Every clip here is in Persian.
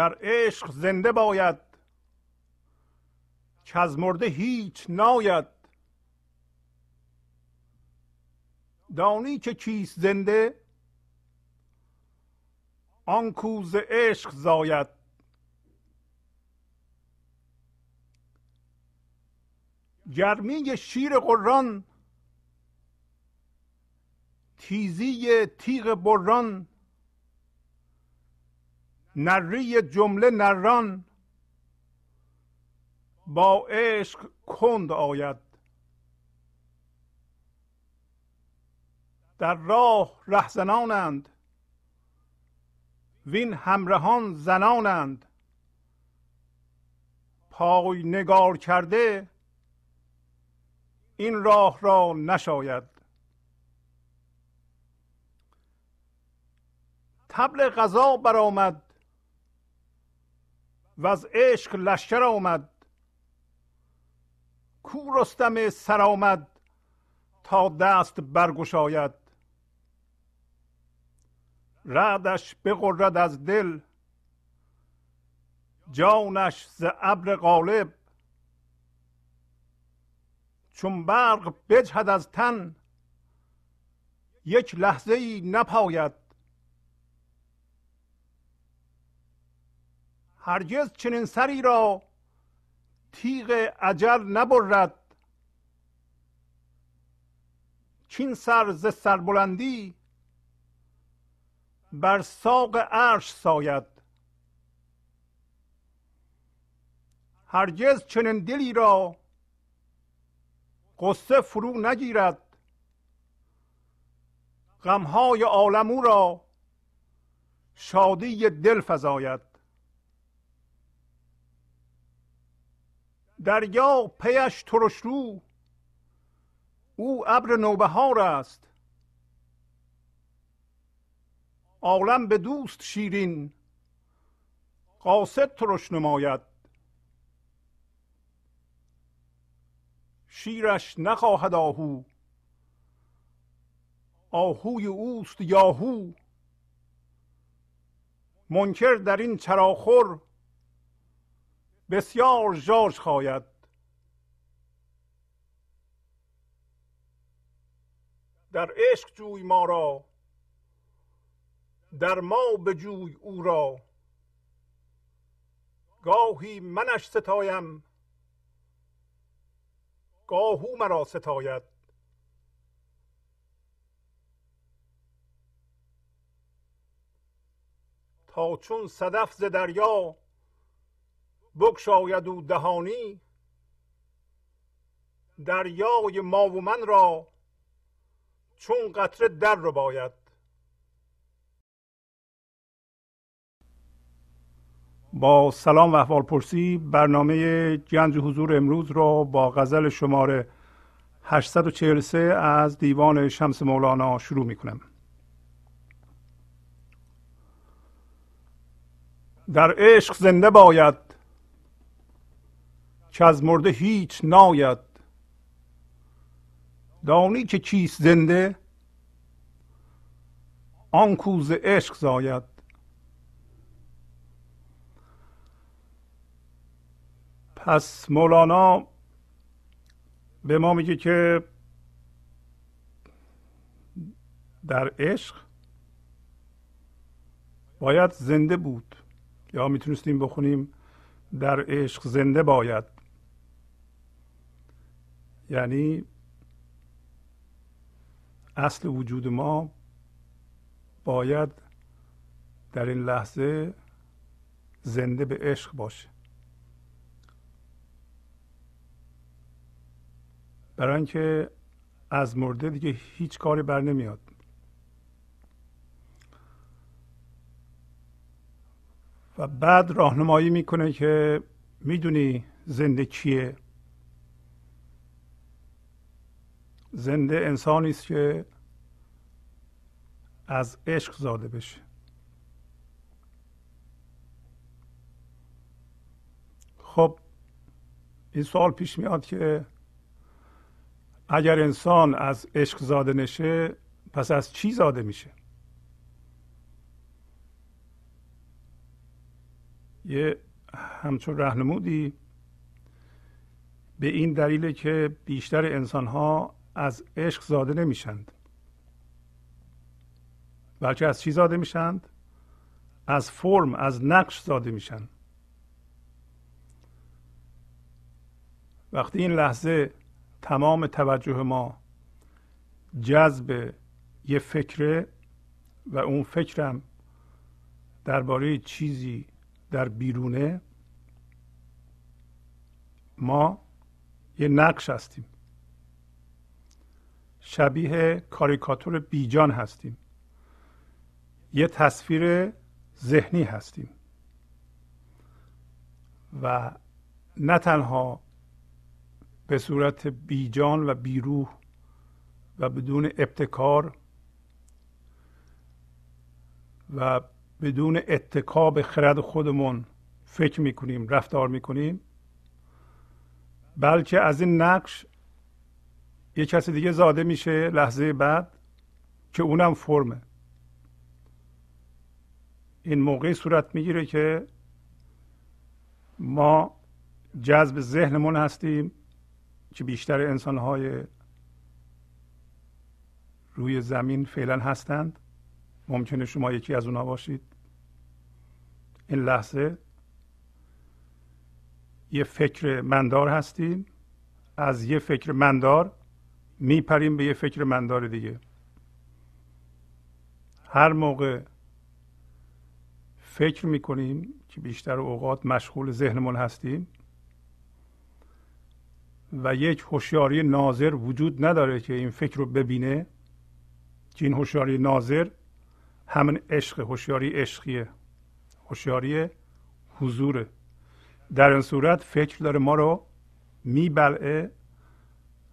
در عشق زنده باید که از مرده هیچ ناید. دانی که کیست زنده؟ آن کوز عشق زاید. گرمی شیر قران تیزی تیغ بران. نری جمله نران. با عشق کند آید. در راه رهزنانند. وین همراهان زنانند. پای نگار کرده این راه را نشاید. تبل غذا برآمد. و از عشق لشکر آمد. کو رستم سرآمد تا دست برگشاید. رعدش بغرد از دل جانش ز ابر غالب. چون برق بجهد از تن یک لحظه ای نپاید. هرگز چنین سری را تیغ اجل نبرد. چین سر ز سربلندی بر ساق عرش ساید. هرگز چنین دلی را قصه فرو نگیرد. غمهای عالم او را شادی دل فزاید. دریا پیش ترش رو او ابر نوبهار است. عالم به دوست شیرین. قاصد ترش نماید. شیرش نخواهد آهو. آهوی اوست یاهو. منکر در این چراخور بسیار ژاژ خواید در عشق جوی ما را در ما بجوی او را. گاهی منش ستایم گاهو مرا ستاید. تا چون صدف ز دریا بگشاید او دهانی دریای ما و من را چون قطره در رو باید با سلام و احوال پرسی برنامه گنج حضور امروز را با غزل شماره 843 از دیوان شمس مولانا شروع می کنم. در عشق زنده باید که از مرده هیچ ناید. دانی که کیست زنده؟ آن کوز عشق زاید. پس مولانا به ما میگه که در عشق باید زنده بود. یا می‌تونستیم بخونیم در عشق زنده باید. یعنی اصل وجود ما باید در این لحظه زنده به عشق باشه. برای اینکه از مرده دیگه هیچ کاری بر نمیاد. و بعد راهنمایی می‌کنه که می‌دونی زنده کیه. زنده انسانی است که از عشق زاده بشه. خب این سوال پیش میاد که اگر انسان از عشق زاده نشه پس از چی زاده میشه؟ یه همچون رهنمودی به این دلیل که بیشتر انسان ها از عشق زاده نمیشند. بلکه از چی زاده میشند؟ از فرم از نقش زاده میشن. وقتی این لحظه تمام توجه ما جذب یه فکره و اون فکرم درباره چیزی در بیرونه ما یه نقش هستیم. شبیه کاریکاتور بیجان هستیم. یه تصویر ذهنی هستیم. و نه تنها به صورت بیجان و بیروح و بدون ابتکار و بدون اتکا به خرد خودمون فکر می‌کنیم رفتار می‌کنیم بلکه از این نقش یه کسی دیگه زاده میشه لحظه بعد که اونم فرمه. این موقعی صورت می‌گیره که ما جذب ذهنمون هستیم که بیشتر انسانهای روی زمین فعلا هستند. ممکنه شما یکی از اونها باشید. این لحظه یه فکر مندار هستیم. از یه فکر مندار میپریم به یه فکر مندار دیگه. هر موقع فکر می‌کنیم که بیشتر اوقات مشغول ذهنمون هستیم و یک هوشیاری ناظر وجود نداره که این فکر رو ببینه که این هوشیاری ناظر همین عشق هوشیاری عشقیه هوشیاری حضوره. در این صورت فکر داره ما رو میبلعه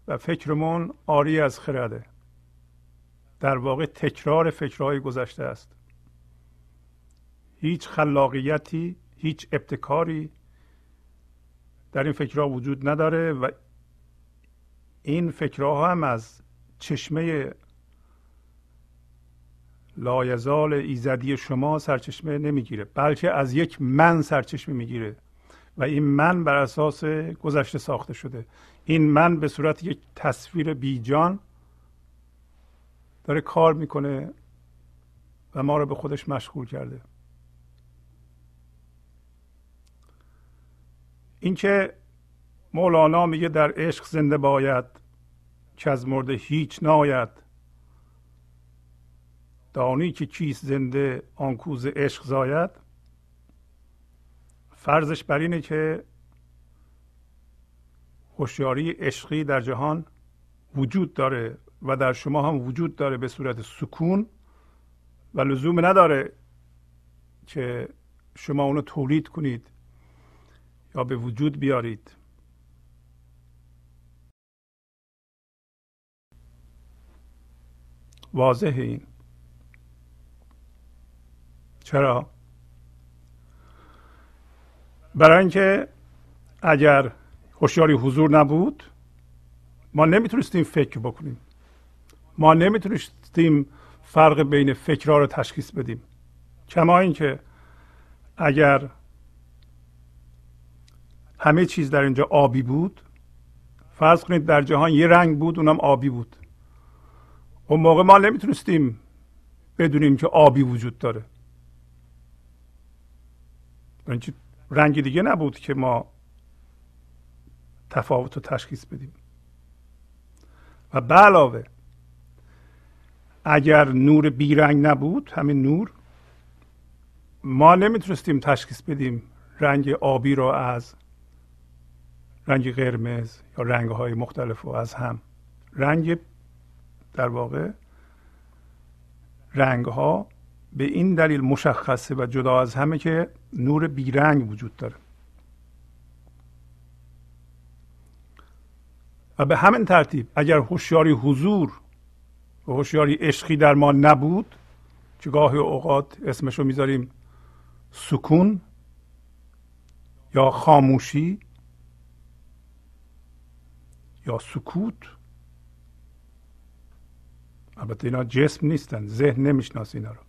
و فکرمون آری از خرده. در واقع تکرار فکرهای گذشته است. هیچ خلاقیتی هیچ ابتکاری در این فکرها وجود نداره و این فکرها هم از چشمه لایزال ایزدی شما سرچشمه نمی‌گیره بلکه از یک من سرچشمه می‌گیره. و این من بر اساس گذشته ساخته شده. این من به صورت یک تصویر بیجان داره کار می‌کنه و ما رو به خودش مشغول کرده. اینکه مولانا میگه در عشق زنده باید که از مرده هیچ ناید. دانی که کیست زنده آن کوز عشق زاید. فرضش بر اینه که هوشیاری عشقی در جهان وجود داره و در شما هم وجود داره به صورت سکون و لزوم نداره که شما اونو تولید کنید یا به وجود بیارید. واضح این. چرا؟ برای اینکه اگر هوشیاری حضور نبود ما نمی‌تونستیم فکر بکنیم. ما نمی‌تونستیم فرق بین فکرها رو تشخیص بدیم. کما اینکه اگر همه چیز در اینجا آبی بود فرض کنید در جهان یه رنگ بود اونم آبی بود. اون موقع ما نمی‌تونستیم بدونیم که آبی وجود داره. رنگ دیگه نبود که ما تفاوت رو تشخیص بدیم. و به علاوه اگر نور بیرنگ نبود همین نور ما نمی‌تونستیم تشخیص بدیم رنگ آبی رو از رنگ قرمز یا رنگ های مختلف و از هم. رنگ در واقع رنگ ها به این دلیل مشخصه و جدا از همه که نور بیرنگ وجود داره. و به همین ترتیب اگر هوشیاری حضور و هوشیاری عشقی در ما نبود که گاهی اوقات اسمشو می‌ذاریم سکون یا خاموشی یا سکوت. البته اینا جسم نیستن ذهن نمی‌شناسه اینا رو.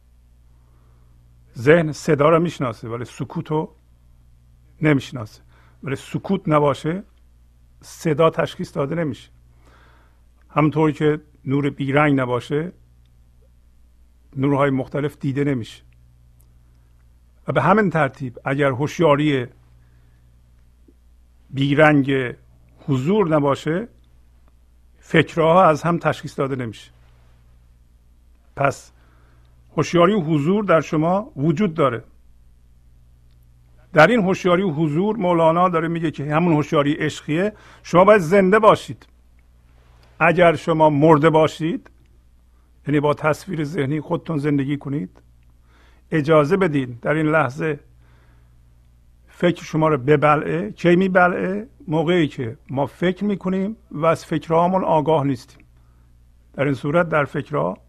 ذهن صدا رو می‌شناسه ولی سکوت رو نمی‌شناسه. ولی سکوت نباشه صدا تشخیص داده نمیشه. همونطوری که نور بیرنگ نباشه نورهای مختلف دیده نمیشه. و به همین ترتیب اگر هوشیاری بیرنگ حضور نباشه فکرها از هم تشخیص داده نمیشه. پس هوشیاری حضور در شما وجود داره. در این هوشیاری حضور مولانا داره میگه که همون هوشیاری عشقیه. شما باید زنده باشید. اگر شما مرده باشید یعنی با تصویر ذهنی خودتون زندگی کنید اجازه بدین در این لحظه فکر شما رو ببلعه. کی میبلعه؟ موقعی که ما فکر می‌کنیم و از فکرهامون آگاه نیستیم. در این صورت در فکرها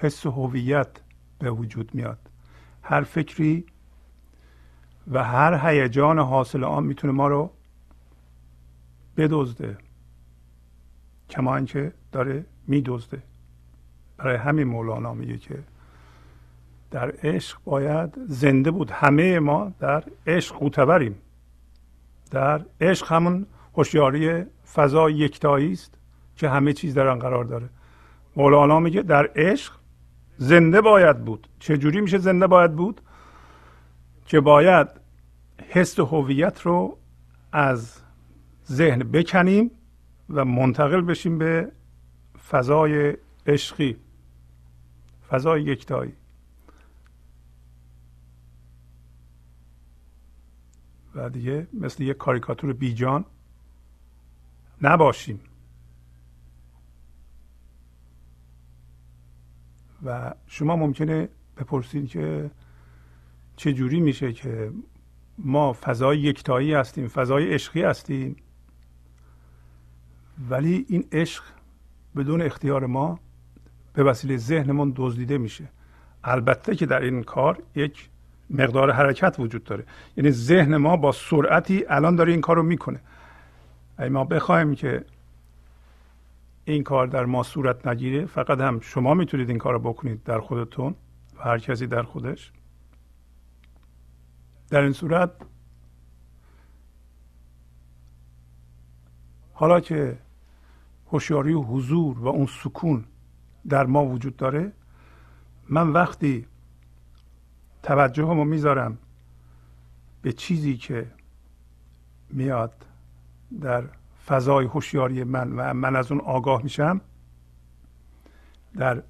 حس هویت به وجود میاد. هر فکری و هر هیجان حاصل آن می‌تونه ما رو بدزده کما اینکه داره میدزده. برای همین مولانا میگه که در عشق باید زنده بود. همه ما در عشق قوتوریم در عشق همون هوشیاری فضا یکتایی است که همه چیز در آن قرار داره. مولانا میگه در عشق زنده باید بود. چه جوری میشه زنده باید بود؟ که باید حس هویت رو از ذهن بکنیم و منتقل بشیم به فضای عشقی فضای یکتایی. و دیگه مثل یک کاریکاتور بیجان نباشیم. و شما ممکنه بپرسید که چه جوری میشه که ما فضای یکتایی هستیم فضای عشقی هستیم ولی این عشق بدون اختیار ما به وسیله ذهنمون دزدیده میشه. البته که در این کار یک مقدار حرکت وجود داره. یعنی ذهن ما با سرعتی الان داره این کار رو می‌کنه. اگه ما بخوایم که این کار در ما صورت نگیره فقط هم شما می‌تونید این کار رو بکنید در خودتون و هر کسی در خودش. در این صورت حالا که هوشیاری و حضور و اون سکون در ما وجود داره من وقتی توجهمو می‌ذارم به چیزی که میاد در فضای هوشیاری من و من از اون آگاه میشم. در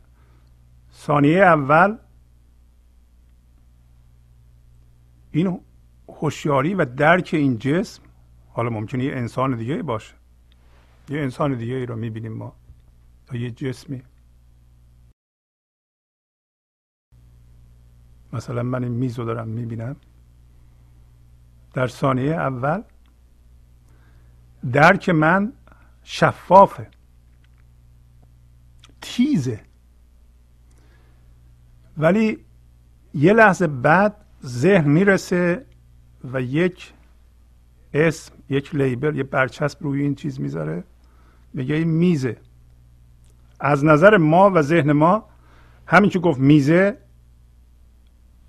ثانیه اول این هوشیاری و درک این جسم حالا ممکنه یه انسان دیگه باشه. یه انسان دیگه ای رو می‌بینیم ما. یا یه جسمی. مثلا من این میز رو دارم می‌بینم. در ثانیه اول درک من شفافه. تیزه. ولی یه لحظه بعد ذهن می‌رسه و یک اسم یک لیبل یه برچسب روی این چیز می‌ذاره. میگه این میزه. از نظر ما و ذهن ما همین که گفت میزه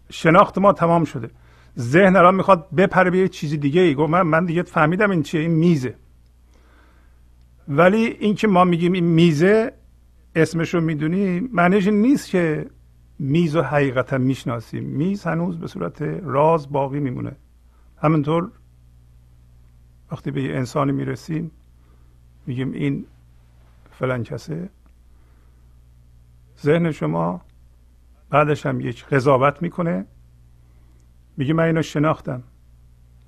شناخت ما تمام شده. ذهن الان می‌خواد بپره به یه چیزی دیگه ای. گفت من, من دیگه فهمیدم این چیه این میزه. ولی اینکه ما میگیم این میزه اسمش رو می‌دونی معنیش نیست که میز و حقیقتا می‌شناسیم. میز هنوز به صورت راز باقی میمونه. همینطور وقتی به یه انسانی می‌رسیم میگیم این فلان کسه. ذهن شما بعدش هم یک قضاوت می‌کنه. میگه من اینو شناختم.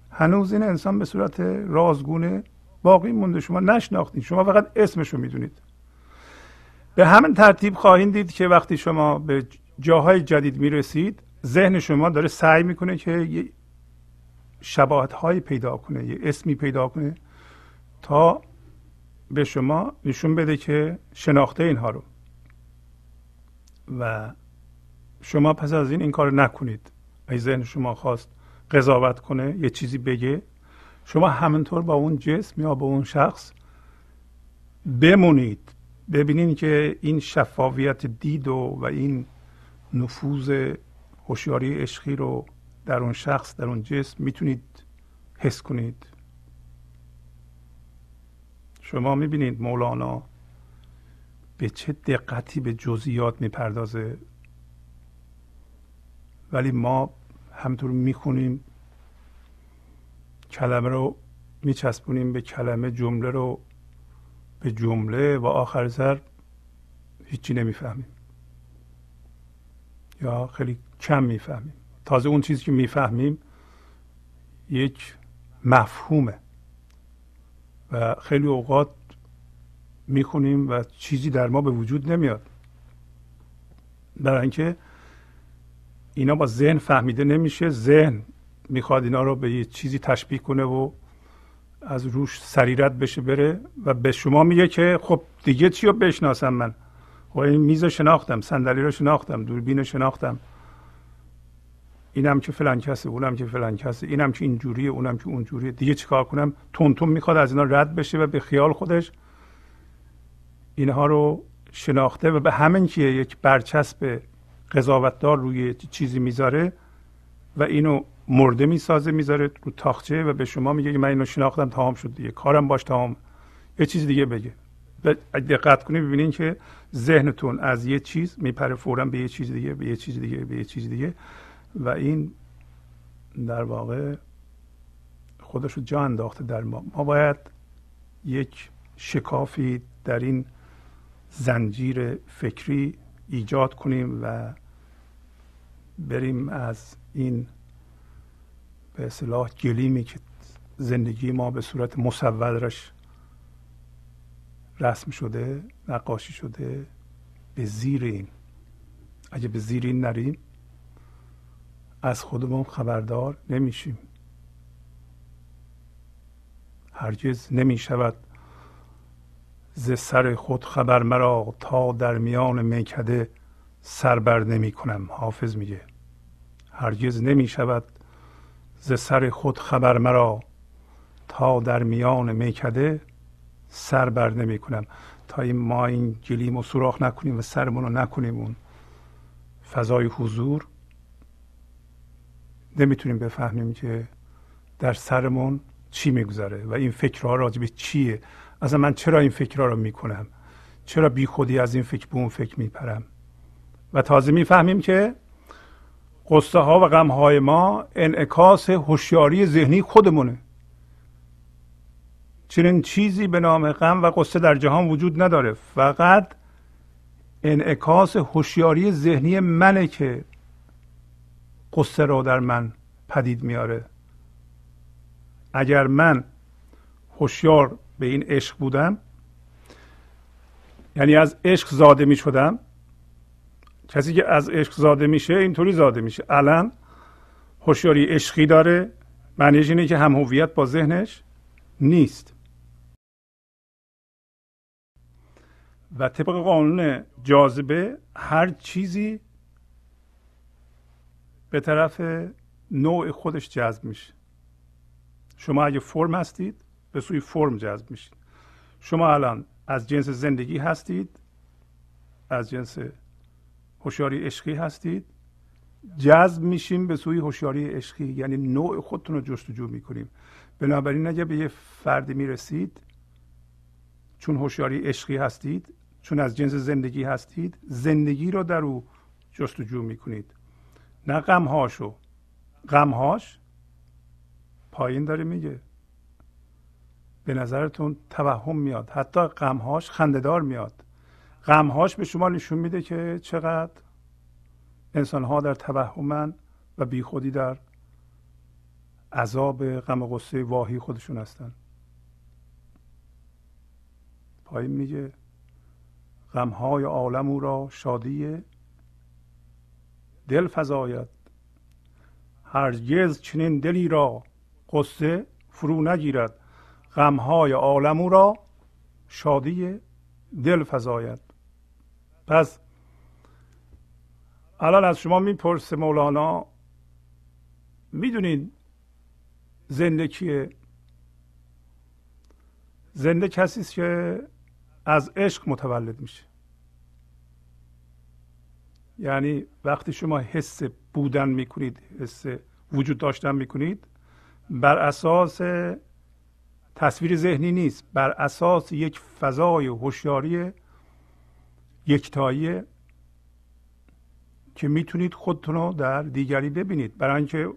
هنوز این انسان به صورت رازگونه باقی مونده. شما نشناختید شما فقط اسمشو می‌دونید. به همین ترتیب خواهید دید که وقتی شما به جاهای جدید می‌رسید ذهن شما داره سعی می‌کنه که یه شباهت هایی پیدا کنه یه اسمی پیدا کنه تا به شما نشون بده که شناخته اینها رو. و شما پس از این این کار نکنید. ای ذهن شما خواست قضاوت کنه یه چیزی بگه. شما همینطور با اون جسم یا با اون شخص بمونید. ببینید که این شفافیت دید و, و این نفوذ هوشیاری عشقی رو در اون شخص در اون جسم می‌تونید حس کنید. شما می‌بینید مولانا به چه دقتی به جزئیات می‌پردازه. ولی ما همطور می‌خونیم کلمه رو میچسبونیم به کلمه جمله رو به جمله و آخر سر هیچی نمی‌فهمیم. یا خیلی کم می‌فهمیم. تازه اون چیزی که می‌فهمیم یک مفهومه. و خیلی اوقات می‌خونیم و چیزی در ما به وجود نمیاد. برای اینکه اینا با ذهن فهمیده نمیشه. ذهن می‌خواد اینا رو به یه چیزی تشبیه کنه و از روش سریرت بشه بره و به شما میگه که خب دیگه چی رو بشناسم من؟ خب این میز رو شناختم صندلی رو شناختم دوربین رو شناختم. اینم که فلان کسه اونم که فلان کسه اینم که اینجوریه اونم که اونجوریه. دیگه چیکار کنم؟ تون تون می‌خواد از اینا رد بشه و به خیال خودش اینها رو شناخته و به همین که یک برچسب قضاوتدار روی چیزی می‌ذاره و اینو مرده می‌سازه می‌ذاره رو تاخچه و به شما میگه من اینو شناختم تمام شد دیگه. کارم باش تمام. یه چیز دیگه بگه. و دقت کنید ببینید که ذهنتون از یه چیز میپره فورا به یه چیز دیگه به یه چیز دیگه به یه چیز دیگه. و این در واقع خودش رو جا انداخته در ما. ما باید یک شکافی در این زنجیر فکری ایجاد کنیم و بریم از این به اصلاح گلیمی که زندگی ما به صورت مصورش رسم شده نقاشی شده به زیر این. اگه به زیر این نریم از خودمون خبردار نمیشیم. هرگز نمی شود ز سر خود خبر مرا تا در میان میکده سر بر نمی کنم حافظ میگه. هرگز نمی شود ز سر خود خبر مرا. تا در میان میکده سر بر نمی کنم تا این ما این گلیم و سوراخ نکنیم و سرمون رو نکنیم اون فضای حضور. نمی‌تونیم بفهمیم که در سرمون چی میگذره و این فکرها راجع به چیه. اصلا من چرا این فکرها رو می‌کنم؟ چرا بی خودی از این فکر به اون فکر میپرم؟ و تازه می‌فهمیم که قصه ها و غم های ما انعکاس هوشیاری ذهنی خودمونه. چنین چیزی به نام غم و قصه در جهان وجود نداره. فقط انعکاس هوشیاری ذهنی منه که قصه رو در من پدید میاره. اگر من هوشیار به این عشق بودم یعنی از عشق زاده می شدم کسی که از عشق زاده میشه اینطوری زاده میشه. الان هوشیاری عشقی داره معنیش اینه که هم هویت با ذهنش نیست. و طبق قانون جاذبه هر چیزی به طرف نوع خودش جذب میشه. شما اگه فرم هستید به سوی فرم جذب میشید. شما الان از جنس زندگی هستید از جنس هوشیاری عشقی هستید جذب میشیم به سوی هوشیاری عشقی. یعنی نوع خودتون رو جستجو می‌کنیم. بنابراین اگه به یه فردی می‌رسید چون هوشیاری عشقی هستید چون از جنس زندگی هستید زندگی رو در او جستجو می‌کنید. نه غمهاشو غمهاش پایین داره میگه. به نظرتون توهم میاد. حتی غمهاش خندهدار میاد. غمهاش به شما نشون میده که چقدر انسان ها در توهمن و بیخودی در عذاب غم و غصه واهی خودشون هستن. پایین میگه غمهای عالم او را شادی دل فزاید. هرگز چنین دلی را قصه فرو نگیرد. غمهای عالم او را شادی دل فزاید. پس الان از شما می‌پرسه مولانا می‌دونید زنده کیه؟ زنده کسی است که از عشق متولد میشه. یعنی وقتی شما حس بودن می‌کنید حس وجود داشتن می‌کنید بر اساس تصویر ذهنی نیست بر اساس یک فضای هوشیاری یکتایی که می‌تونید خودتون رو در دیگری ببینید. برای اینکه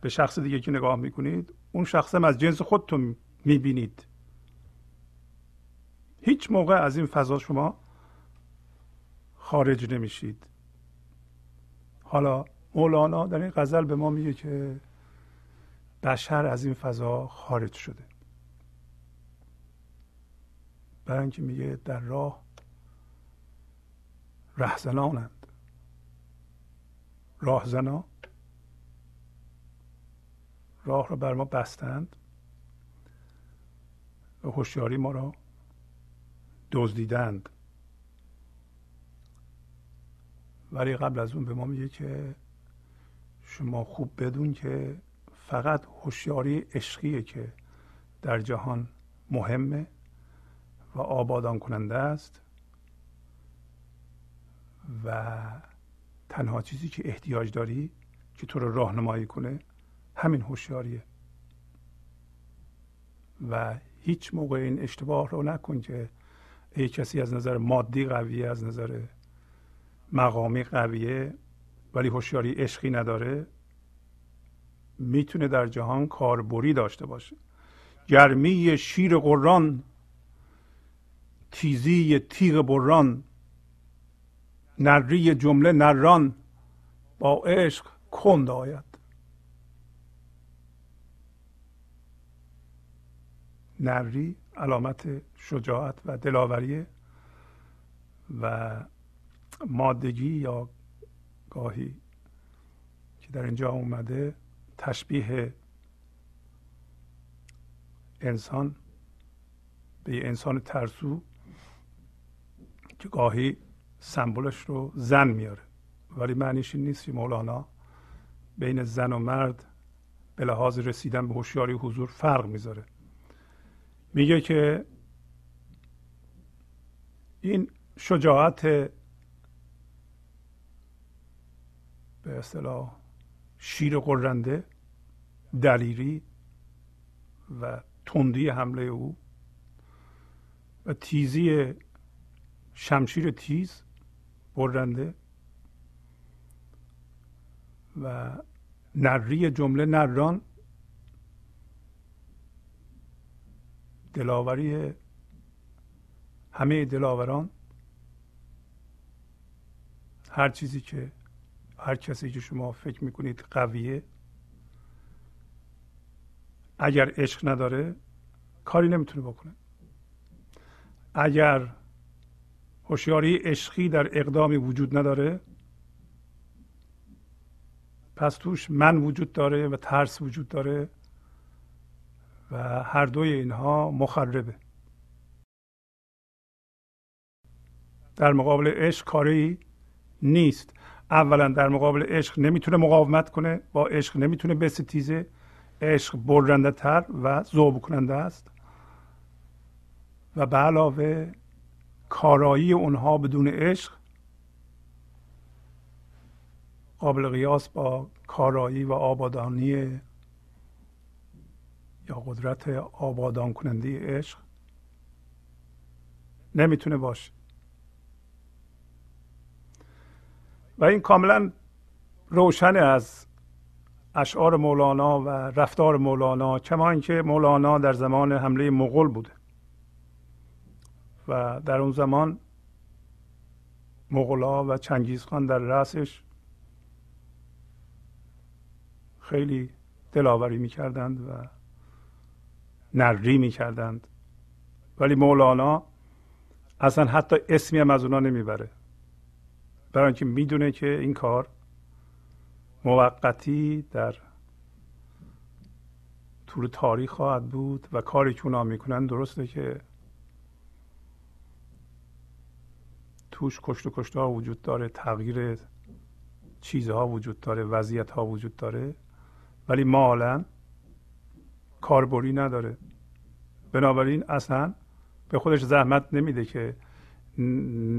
به شخص دیگه که نگاه می‌کنید اون شخص هم از جنس خودتون می‌بینید. هیچ موقع از این فضا شما خارج نمیشید. حالا مولانا در این غزل به ما میگه که بشر از این فضا خارج شده. برای اینکه میگه در راه رهزنانند. راهزنا. راه را بر ما بستند. و هوشیاری ما را دزدیدند. ولی قبل از اون به ما میگه که شما خوب بدون که فقط هوشیاری عشقیه که در جهان مهمه و آبادان کننده است. و تنها چیزی که احتیاج داری که تو رو راهنمایی کنه همین هوشیاریه. و هیچ موقع این اشتباه رو نکن که ای کسی از نظر مادی قویه از نظر مقامی قویه ولی هوشیاری عشقی نداره. می‌تونه در جهان کاربری داشته باشه. گرمی شیر قران تیزی تیغ بران نری جمله نران با عشق کند آید. نری علامت شجاعت و دلاوری و مادگی یا گاهی که در اینجا اومده تشبیه انسان به انسان ترسو که گاهی سمبولش رو زن میاره. ولی معنیش این نیست که مولانا بین زن و مرد به لحاظ رسیدن به هوشیاری حضور فرق می‌ذاره. میگه که این شجاعت به اصطلاح شیر قرنده دلیری و تندی حمله او و تیزی شمشیر تیز برنده و نری جمله نران دلاوری همه دلاوران هر چیزی که هر کسی که شما فکر می‌کنید قویه. اگر عشق نداره کاری نمی‌تونه بکنه. اگر هوشیاری عشقی در اقدامی وجود نداره؟ پس توش من وجود داره و ترس وجود داره و هر دوی اینها مخربه. در مقابل عشق کاری نیست. اولا در مقابل عشق نمی‌تونه مقاومت کنه با عشق نمی‌تونه بستیزه. عشق برنده تر و ذوب کننده است. و به علاوه کارایی اونها بدون عشق قابل قیاس با کارایی و آبادانی یا قدرت آبادان کننده عشق نمی‌تونه باشه. و این کاملا روشن از اشعار مولانا و رفتار مولانا کما اینکه مولانا در زمان حمله مغول بوده. و در اون زمان مغلا و چنگیزخان در رأسش خیلی دلاوری می‌کردند و نری می‌کردند. ولی مولانا اصلا حتی اسمی هم از اونا نمی‌بره. برای اینکه می‌دونه که این کار موقتی در طول تاریخ خواهد بود و کاری که اونا می‌کنن درسته که توش کشت و کشته ها وجود داره تغییر چیزها وجود داره وضعیت ها وجود داره ولی مالا کاربری نداره. بنابراین اصلا به خودش زحمت نمیده که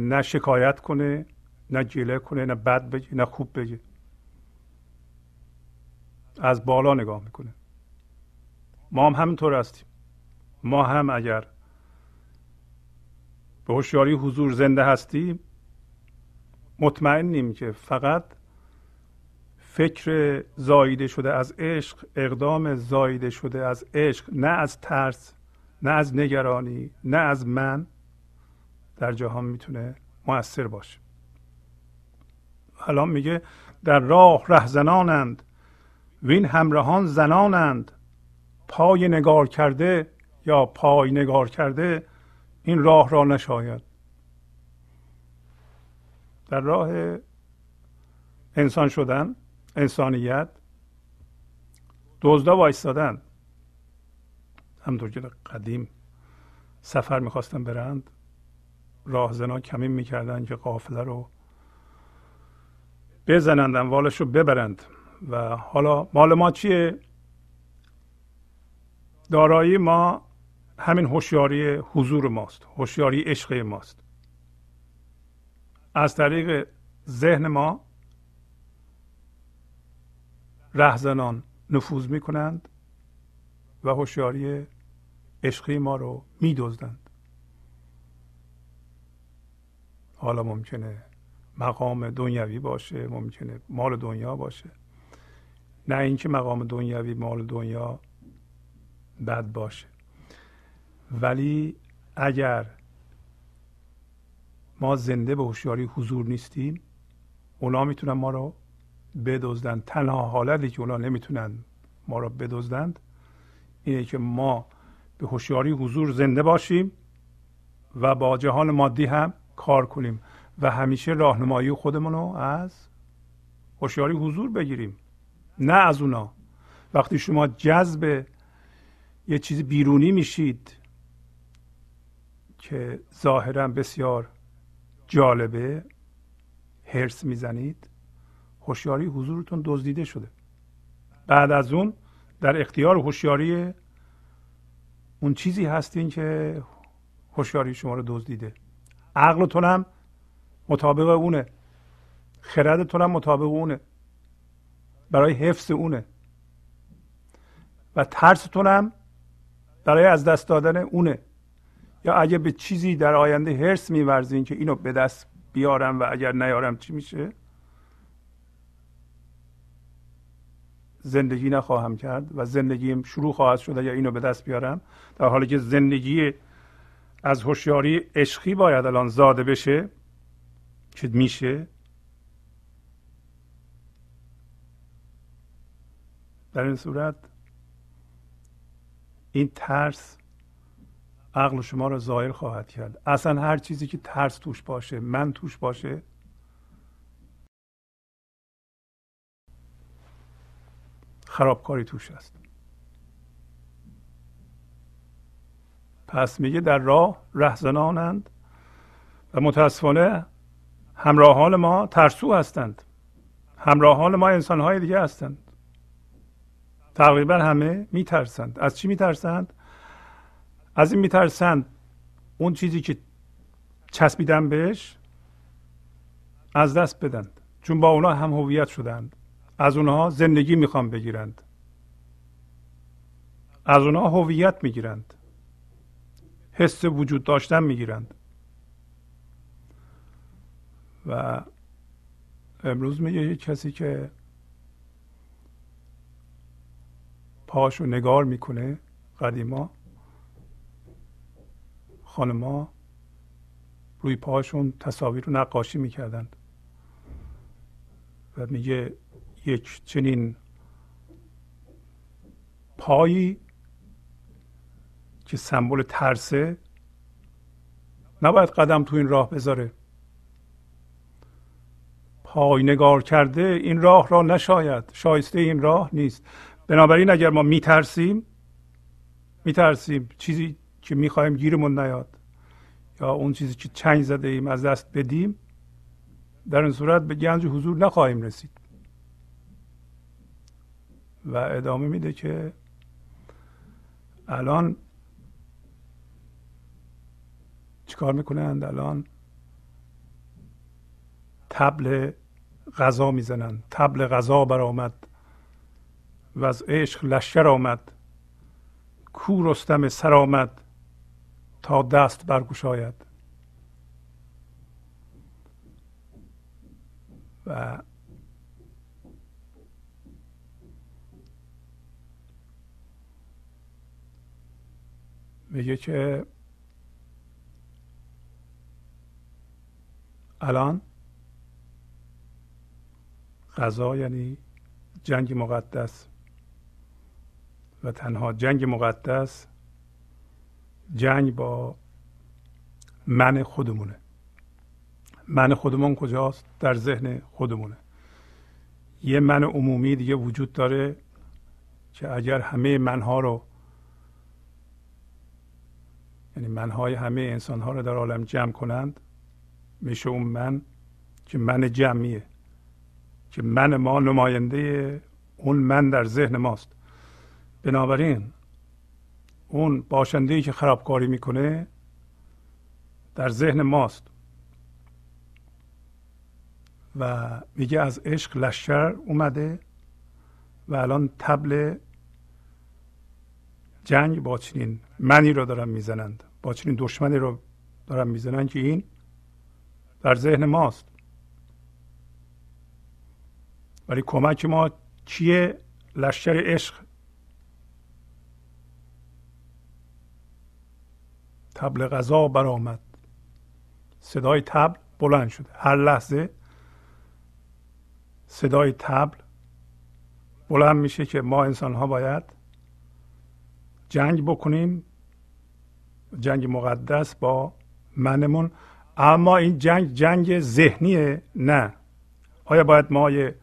نه شکایت کنه نه گله کنه نه بد بگه نه خوب بگه. از بالا نگاه می‌کنه. ما هم همینطور هستیم. ما هم اگر به هوشیاری حضور زنده هستیم مطمئنیم که فقط فکر زاییده شده از عشق اقدام زاییده شده از عشق نه از ترس نه از نگرانی نه از من در جهان می‌تونه موثر باشه. الان میگه در راه رهزنانند وین همراهان زنانند پای نگار کرده یا پای نگار کرده این راه را نشاید. در راه انسان شدن انسانیت دزدا وایستادن. همطور که قدیم سفر می‌خواستن برند راهزنا کمین می‌کردن که قافله رو بزنند اموالش رو ببرند. و حالا مال ما چیه؟ دارایی ما همین هوشیاری حضور ماست هوشیاری عشق ماست. از طریق ذهن ما رهزنان نفوذ می کنند و هوشیاری عشقی ما رو میدزدند. حالا ممکنه مقام دنیوی باشه ممکنه مال دنیا باشه. نه اینکه مقام دنیوی مال دنیا بد باشه. ولی اگر ما زنده به هوشیاری حضور نیستیم اونا می‌تونن ما رو بدزدن. تنها حالتی که اونا نمی‌تونن ما رو بدزدند اینه که ما به هوشیاری حضور زنده باشیم و با جهان مادی هم کار کنیم و همیشه راهنمایی خودمون رو از هوشیاری حضور بگیریم. نه از اونا. وقتی شما جذب یه چیز بیرونی میشید که ظاهرا بسیار جالبه. هرس می‌زنید. هوشیاری حضورتون دزدیده شده. بعد از اون در اختیار هوشیاری اون چیزی هستین که هوشیاری شما رو دزدیده. عقلتون هم مطابق اونه. خردتون هم مطابق اونه. برای حفظ اونه. و ترستون هم برای از دست دادن اونه. یا اگه به چیزی در آینده هرس میورزین که اینو به دست بیارم و اگر نیارم چی میشه؟ زندگی نخواهم کرد و زندگیم شروع خواهد شد اگر اینو به دست بیارم. در حالی که زندگی از هوشیاری عشقی باید الان زاده بشه. که میشه؟ در این صورت این ترس عقل شما رو ظاهر خواهد کرد. اصلا هر چیزی که ترس توش باشه من توش باشه. خرابکاری توش هست پس میگه در راه رهزنانند و متاسفانه همراهان ما ترسو هستند. همراهان ما انسانهای دیگه هستند. تقریبا همه میترسند. از چی میترسند؟ از این میترسند اون چیزی که چسبیدن بهش از دست بدند. چون با اونا هم هویت شدند. از اونها زندگی می‌خوان بگیرند. از اونها هویت می‌گیرند. حس وجود داشتن می‌گیرند. و امروز میگه یک کسی که پاشو نگار می‌کنه قدیما خانما روی پاهاشون تصاویر رو نقاشی می‌کردند. و میگه یک چنین پایی که سمبل ترسه نباید قدم تو این راه بذاره. پای نگار کرده این راه را نشاید. شایسته این راه نیست. بنابراین اگر ما میترسیم میترسیم. چیزی که می‌خوایم گیرمون نیاد. یا اون چیزی که چنگ زده ایم از دست بدیم در این صورت به گنج حضور نخواهیم رسید. و ادامه میده که الان چیکار می‌کنند؟ الان تبل غذا می‌زنند. تبل غذا برآمد و از عشق لشکر آمد. کو رستم سر آمد. تا دست برگشاید. و میگه که الان غذا یعنی جنگ مقدس و تنها جنگ مقدس جنگ با من خودمونه. من خودمون کجاست؟ در ذهن خودمونه. یه من عمومی دیگه وجود داره که اگر همه منها رو یعنی منهای همه انسانها رو در عالم جمع کنند میشه اون من که من جمعیه که من ما نماینده اون من در ذهن ماست. بنابراین اون باشنده ای که خرابکاری می‌کنه در ذهن ماست. و میگه از عشق لشکر اومده و الان تبل جنگ با چنین منی رو دارن می‌زنند. با چنین دشمنی رو دارن می‌زنند که این در ذهن ماست. ولی کمک ما چیه؟ لشکر عشق تبل غذا برآمد. صدای تبل بلند شده. هر لحظه صدای تبل بلند میشه که ما انسان ها باید جنگ بکنیم. جنگ مقدس با منمون. اما این جنگ جنگ ذهنیه نه. آیا باید ما یه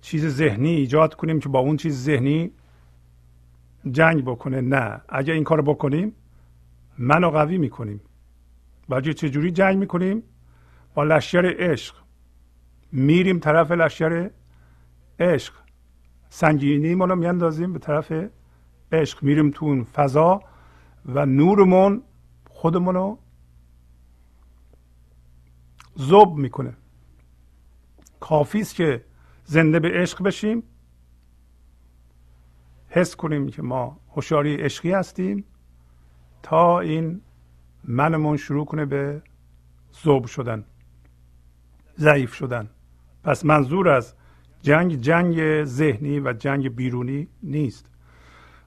چیز ذهنی ایجاد کنیم که با اون چیز ذهنی جنگ بکنه؟ نه. اگر این کار بکنیم منو قوی می‌کنیم. چه چجوری جنگ می‌کنیم؟ با لشکر عشق. میریم طرف لشکر عشق. سنگینی ما رو میاندازیم به طرف عشق. میریم تو اون فضا و نورمون خودمون رو زوب می‌کنه. کافی است که زنده به عشق بشیم. حس کنیم که ما هوشیاری عشقی هستیم. تا این منمون شروع کنه به زوب شدن ضعیف شدن. پس منظور از جنگ جنگ ذهنی و جنگ بیرونی نیست.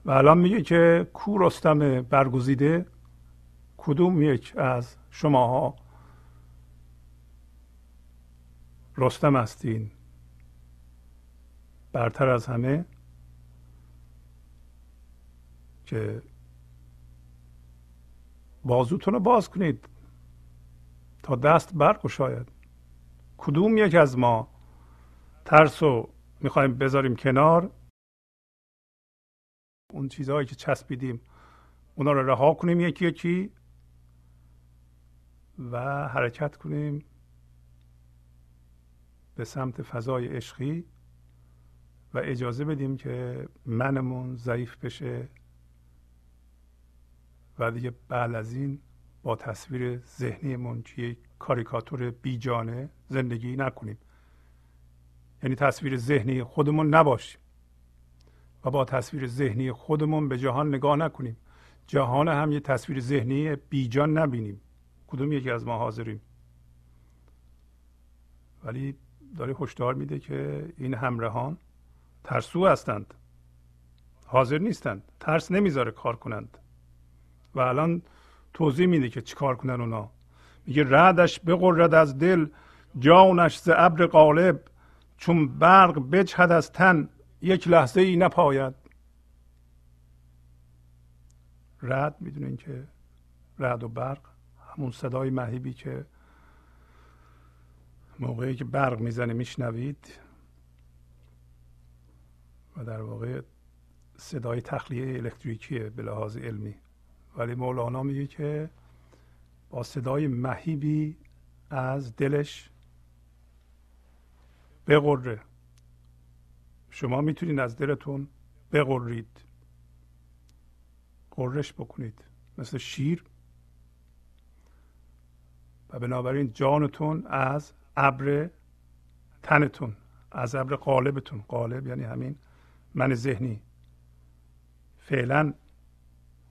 و الان میگه که کو رستم برگزیده کدوم یک از شماها رستم هستین برتر از همه که بازوتون رو باز کنید. تا دست برگشاید. کدوم یک از ما ترس رو می‌خوایم بذاریم کنار؟ اون چیزهایی که چسبیدیم اونا رو رها کنیم یکی یکی و حرکت کنیم به سمت فضای عشقی و اجازه بدیم که منمون ضعیف بشه. و دیگه بعد از این با تصویر ذهنیمون که یک کاریکاتور بیجانه زندگی نکنیم. یعنی تصویر ذهنی خودمون نباشیم و با تصویر ذهنی خودمون به جهان نگاه نکنیم. جهان هم یه تصویر ذهنی بیجان نبینیم. کدوم یکی از ما حاضریم؟ ولی داره هشدار میده که این همراهان ترسو هستند. حاضر نیستند. ترس نمی‌ذاره کار کنند. و الان توضیح میده که چیکار کنن اونا. میگه رعدش بقرد از دل جانش ز ابر غالب چون برق بجهد از تن یک لحظه ای نپاید. رد می‌دونین که رد و برق همون صدای مهیبی که موقعی که برق می‌زنه میشنوید و در واقع صدای تخلیه الکتریکیه به لحاظ علمی. ولی مولانا میگه که با صدای مهیبی از دلش بقره شما می‌تونید از دلتون بقرید قرش بکنید. مثل شیر. و بنابراین جانتون از ابر تنتون از ابر قالبتون. قالب یعنی همین من ذهنی. فعلا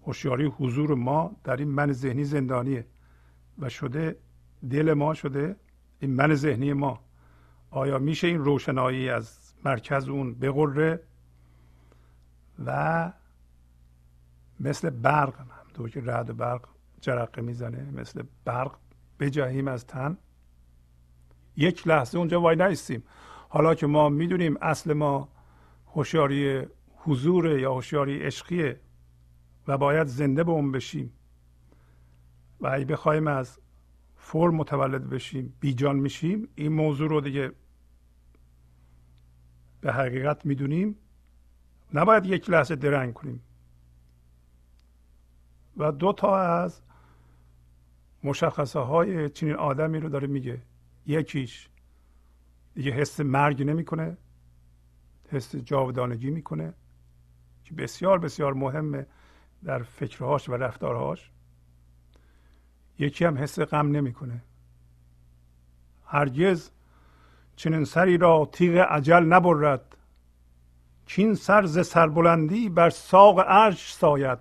هوشیاری حضور ما در این من ذهنی زندانیه و شده دل ما شده این من ذهنی ما. آیا میشه این روشنایی از مرکز اون بقره و مثل برق همطور که رعد برق جرقه می‌زنه مثل برق بجهیم از تن. یک لحظه اونجا وای نیستیم حالا که ما می‌دونیم اصل ما هوشیاری حضور یا هوشیاری عشقیه و باید زنده به اون بشیم. و اگه بخوایم از فرم متولد بشیم بیجان میشیم این موضوع رو دیگه به حقیقت می‌دونیم. نباید یک لحظه درنگ کنیم. و دو تا از مشخصه های چنین آدمی رو داره میگه. یکیش دیگه حس مرگ نمی‌کنه حس جاودانگی می‌کنه که بسیار بسیار مهمه. در فکرهاش و رفتارهاش یکی هم حس غم نمی‌کنه. هرگز چنین سری را تیغ عجل نبرد. چین سر ز سربلندی بر ساق عرش ساید.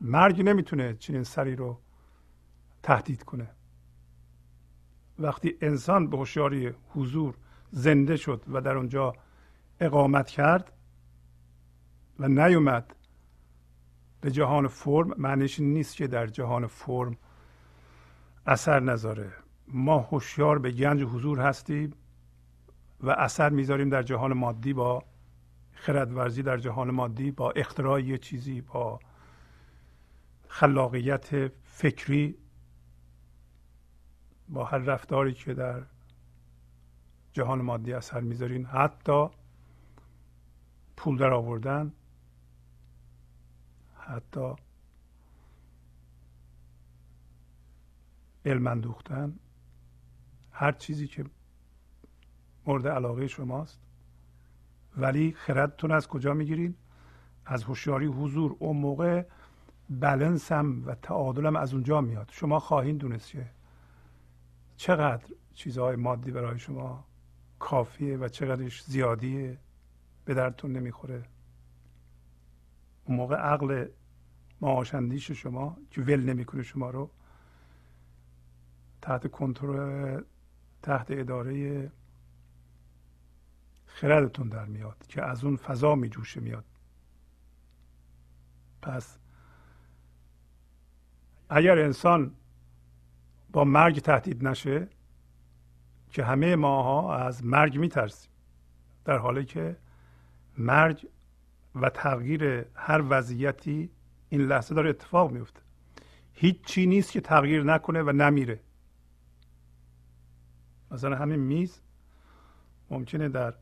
مرگ نمی‌تونه چنین سری رو تهدید کنه. وقتی انسان به هوشیاری حضور زنده شد و در اونجا اقامت کرد و نیومد. به جهان فرم معنیش نیست که در جهان فرم اثر نذاره. ما هوشیار به گنج حضور هستیم و اثر می‌ذاریم در جهان مادی با خردورزی در جهان مادی با اختراع یه چیزی با خلاقیت فکری با هر رفتاری که در جهان مادی اثر می‌ذارین. حتی پول در آوردن حتی علم اندوختن هر چیزی که مورد علاقه شماست. ولی خردتون از کجا می‌گیرین؟ از هوشیاری حضور. اون موقع بلنسم و تعادلم از اونجا میاد. شما خواهید دونست که چقدر چیزهای مادی برای شما کافیه و چقدرش زیادیه. به درتون نمی‌خوره. اون موقع عقل معاشندیش شما که ول نمی‌کنه شما رو. تحت کنترل تحت اداره خردتون در میاد که از اون فضا می جوشه میاد. پس اگر انسان با مرگ تهدید نشه که همه ماها از مرگ میترسیم در حالی که مرگ و تغییر هر وضعیتی این لحظه داره اتفاق میفته. هیچ چی نیست که تغییر نکنه و نمیره. مثلا همین میز ممکنه در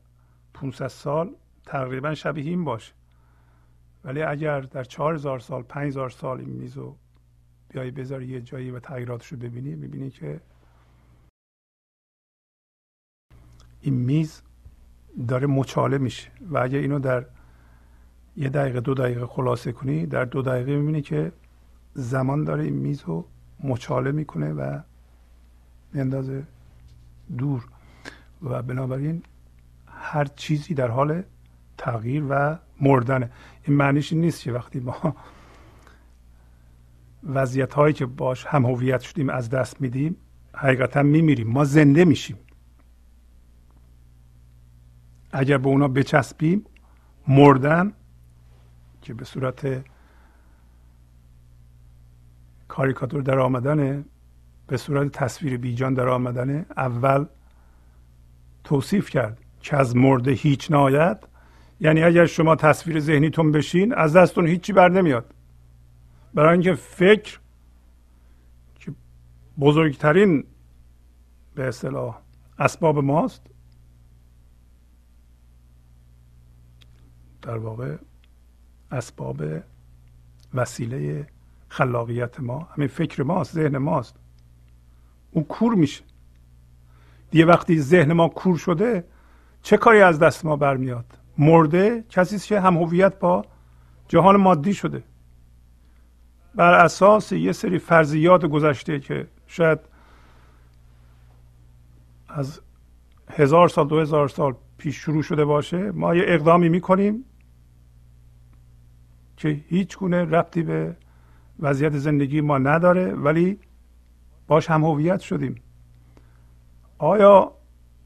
500 سال تقریبا شبیه این باشه. ولی اگر در 4000 سال 5000 سال این میز رو بیایی بذاری یه جایی و تغییراتش رو ببینی می‌بینی که این میز داره مچاله میشه. و اگر اینو در یه دقیقه دو دقیقه خلاصه کنی در دو دقیقه می‌بینی که زمان داره این میز رو مچاله می‌کنه و میندازه دور. و بنابراین هر چیزی در حال تغییر و مردنه. این معنیش نیست که وقتی ما وضعیت هایی که باش هم هویت شدیم از دست میدیم حقیقتا میمیریم. ما زنده میشیم. اگر به اونا بچسبیم مردن که به صورت کاریکاتور در آمدنه به صورت تصویر بیجان در آمدنه اول توصیف کرد که از مرده هیچ ناید. یعنی اگر شما تصویر ذهنیتون بشین از دستتون هیچی بر نمیاد. برای اینکه فکر که بزرگترین به اصطلاح اسباب ماست در واقع اسباب وسیله خلاقیت ما. همین فکر ماست ذهن ماست. اون کور میشه. یه وقتی ذهن ما کور شده چه کاری از دست ما برمیاد؟ مرده؟ کسی که هم هویت با جهان مادی شده. بر اساس یه سری فرضیات گذشته که شاید از هزار سال دو هزار سال پیش شروع شده باشه ما یه اقدامی می‌کنیم. که هیچ گونه ربطی به وضعیت زندگی ما نداره ولی باش هم هویت شدیم. آیا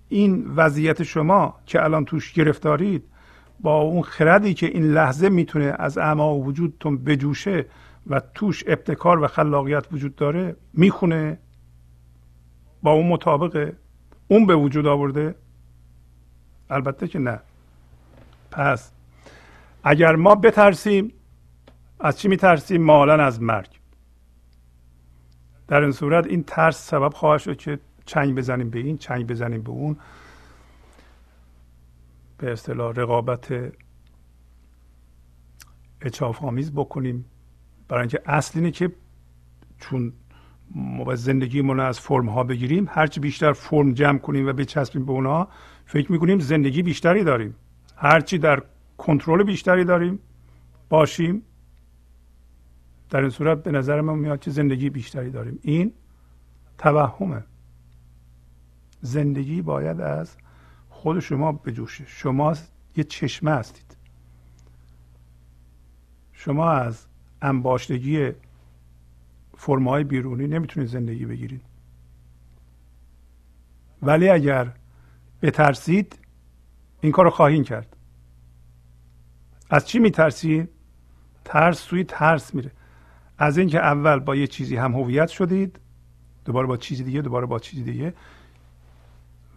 این وضعیت شما که الان توش گرفتارید با اون خردی که این لحظه می‌تونه از اعماق وجودتون بجوشه و توش ابتکار و خلاقیت وجود داره می‌خونه؟ با اون مطابقه اون به وجود آورده؟ البته که نه. پس اگر ما بترسیم از چی میترسیم مالا از مرگ. در این صورت این ترس سبب خواهد شد که چنگ بزنیم به این چنگ بزنیم به اون. به اصطلاح رقابت اچاف آمیز بکنیم. برای اینکه اصل اینه که چون ما باید زندگیمون از فرم ها بگیریم هرچی بیشتر فرم جمع کنیم و بچسبیم به اونها فکر می‌کنیم زندگی بیشتری داریم. هرچی در کنترل بیشتری داریم باشیم. در این صورت به نظر من میاد که زندگی بیشتری داریم. این توهمه. زندگی باید از خود شما بجوشه شما یه چشمه هستید. شما از انباشتگی فرمای بیرونی نمی‌تونید زندگی بگیرید. ولی اگر بترسید این کار رو خواهید کرد. از چی میترسید ترس سوی ترس میره. از اینکه اول با یه چیزی هم هویت شدید دوباره با چیزی دیگه دوباره با چیزی دیگه.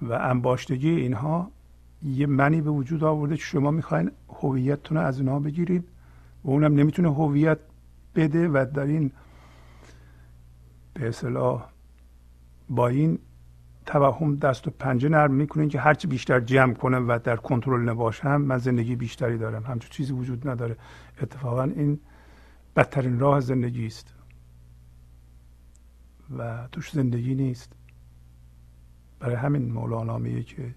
و انباشتگی اینها یه منی به وجود آورده که شما می‌خواین هویتتون رو از اینها بگیرید و اونم نمی‌تونه هویت بده و در این به اصطلاح با این توهم دست و پنجه نرم می‌کنین که هرچی بیشتر جمع کنم و در کنترل نباشم من زندگی بیشتری دارم. همچون چیزی وجود نداره. اتفاقا این بدترین راه زندگی است. و توش زندگی نیست. برای همین مولانا میگه که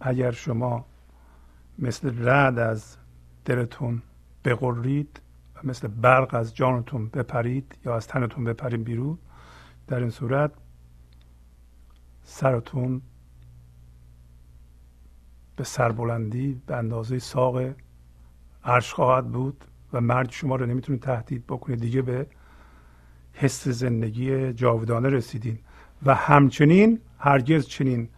اگر شما مثل رد از دلتون بقرید و مثل برق از جانتون بپرید یا از تنتون بپرید بیرون در این صورت سرتون به سربلندی به اندازه ساق عرش خواهد بود. و مرگ شما رو نمی‌تونید تهدید بکنید. دیگه به حس زندگی جاودانه رسیدین. و همچنین هرگز چنین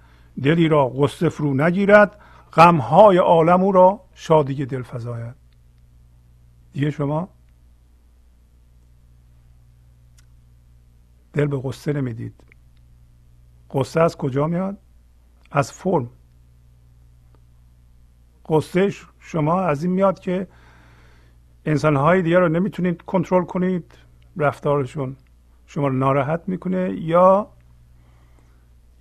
دلی را غصه فرو نگیرد غمهای عالم او را شادی دل فزاید دیگه شما دل به غصه نمی‌دید. قصه از کجا میاد؟ از فرم. قصه شما از این میاد که انسانهای دیگر رو نمی‌تونید کنترل کنید رفتارشون شما رو ناراحت می‌کنه یا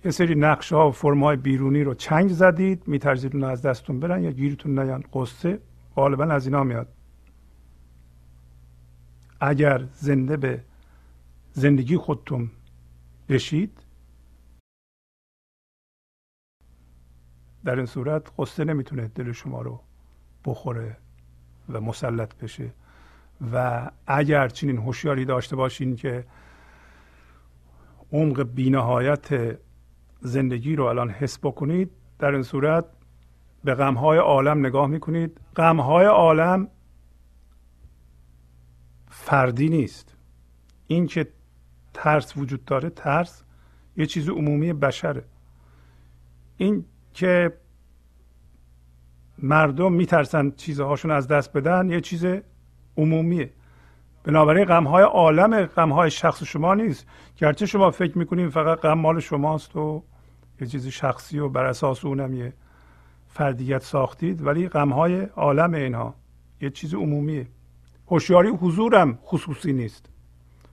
یه سری نقشه ها و فرم های بیرونی رو چنگ زدید میترسید اون از دستتون برن یا گیرتون نیان. قصه غالبا از اینا میاد. اگر زنده به زندگی خودتون بشید در این صورت قصه نمی‌تونه دل شما رو بخوره. و مسلط بشه. و اگر چنین هوشیاری داشته باشین که عمق بینهایت زندگی رو الان حس بکنید در این صورت به غمهای عالم نگاه می‌کنید. غمهای عالم فردی نیست. این که ترس وجود داره ترس یه چیز عمومی بشره. این که مردم میترسن چیزهاشون از دست بدن یه چیز عمومیه. بنابراین غمهای عالم غمهای شخص شما نیست. گرچه شما فکر می‌کنید فقط غم مال شماست و یه چیز شخصی و بر اساس اونم یه فردیت ساختید ولی غمهای عالم اینها یه چیز عمومیه. هوشیاری حضورم خصوصی نیست.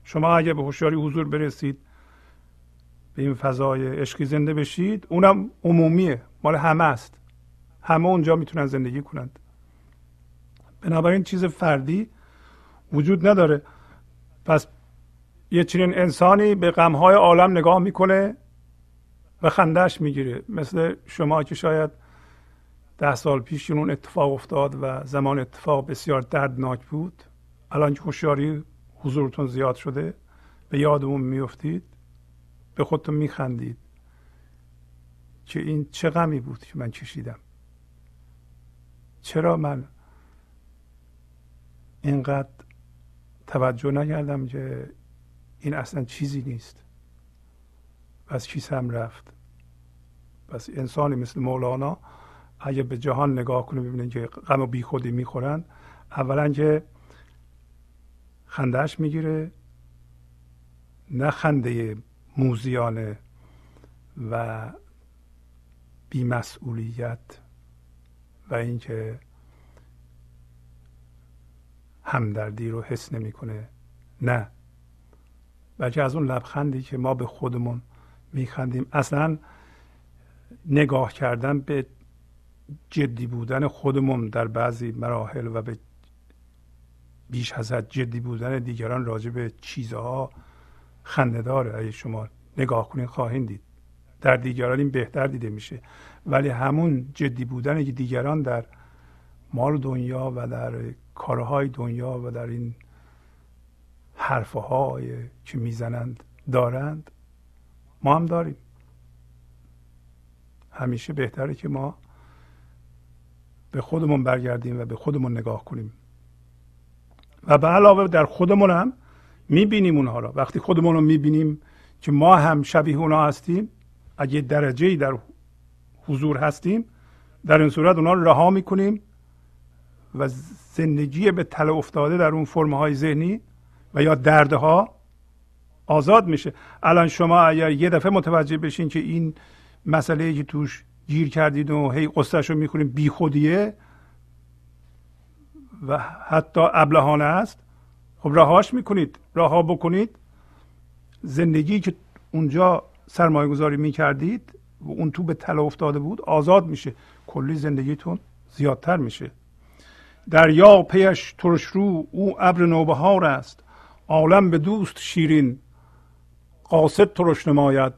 شما اگه به هوشیاری حضور برسید به این فضای عشقی زنده بشید اونم عمومیه. مال همه است. همه اونجا می‌تونن زندگی کنند. بنابراین چیز فردی وجود نداره. پس یه چنین انسانی به غمهای عالم نگاه می‌کنه و خندهش می‌گیره. مثل شما که شاید ده سال پیش اون اتفاق افتاد و زمان اتفاق بسیار دردناک بود. الان که هوشیاری حضورتون زیاد شده به یادمون میفتید به خودتون میخندید که این چه غمی بود که من کشیدم. چرا من اینقدر توجه نکردم که این اصلا چیزی نیست؟ از کیسم رفت؟ پس انسانی مثل مولانا اگه به جهان نگاه کنه ببینید که غم و بیخودی می‌خورن اولا که خندهش می‌گیره نه خنده موزیانه و بیمسئولیت. و اینکه همدردی رو حس نمی‌کنه. نه. بلکه از اون لبخندی که ما به خودمون میخندیم اصلا نگاه کردن به جدی بودن خودمون در بعضی مراحل و به بیش از حد جدی بودن دیگران راجع به چیزها خنده داره اگه شما نگاه کنید خواهید دید. در دیگران این بهتر دیده میشه. ولی همون جدی بودن که دیگران در مال دنیا و در کارهای دنیا و در این حرفهای که می‌زنند دارند ما هم داریم. همیشه بهتره که ما به خودمون برگردیم و به خودمون نگاه کنیم. و به علاوه در خودمون هم می‌بینیم اونها را. وقتی خودمون رو می‌بینیم که ما هم شبیه اونا هستیم اگه درجه در حضور هستیم. در این صورت اونا رو رها می‌کنیم و زندگی به تله افتاده در اون فرم های ذهنی و یا دردها آزاد میشه. الان شما اگر یه دفعه متوجه بشین که این مسئله که توش گیر کردید و هی قصهش رو می‌کنید بی خودیه و حتی ابلهانه است خب رهاش می‌کنید رها بکنید. زندگی که اونجا سرمایه گذاری می‌کردید و اون تو به تله افتاده بود آزاد میشه. کلی زندگیتون زیادتر میشه. دریا پیش ترش رو او ابر نوبهار است. عالم به دوست شیرین. قاصد ترش نماید.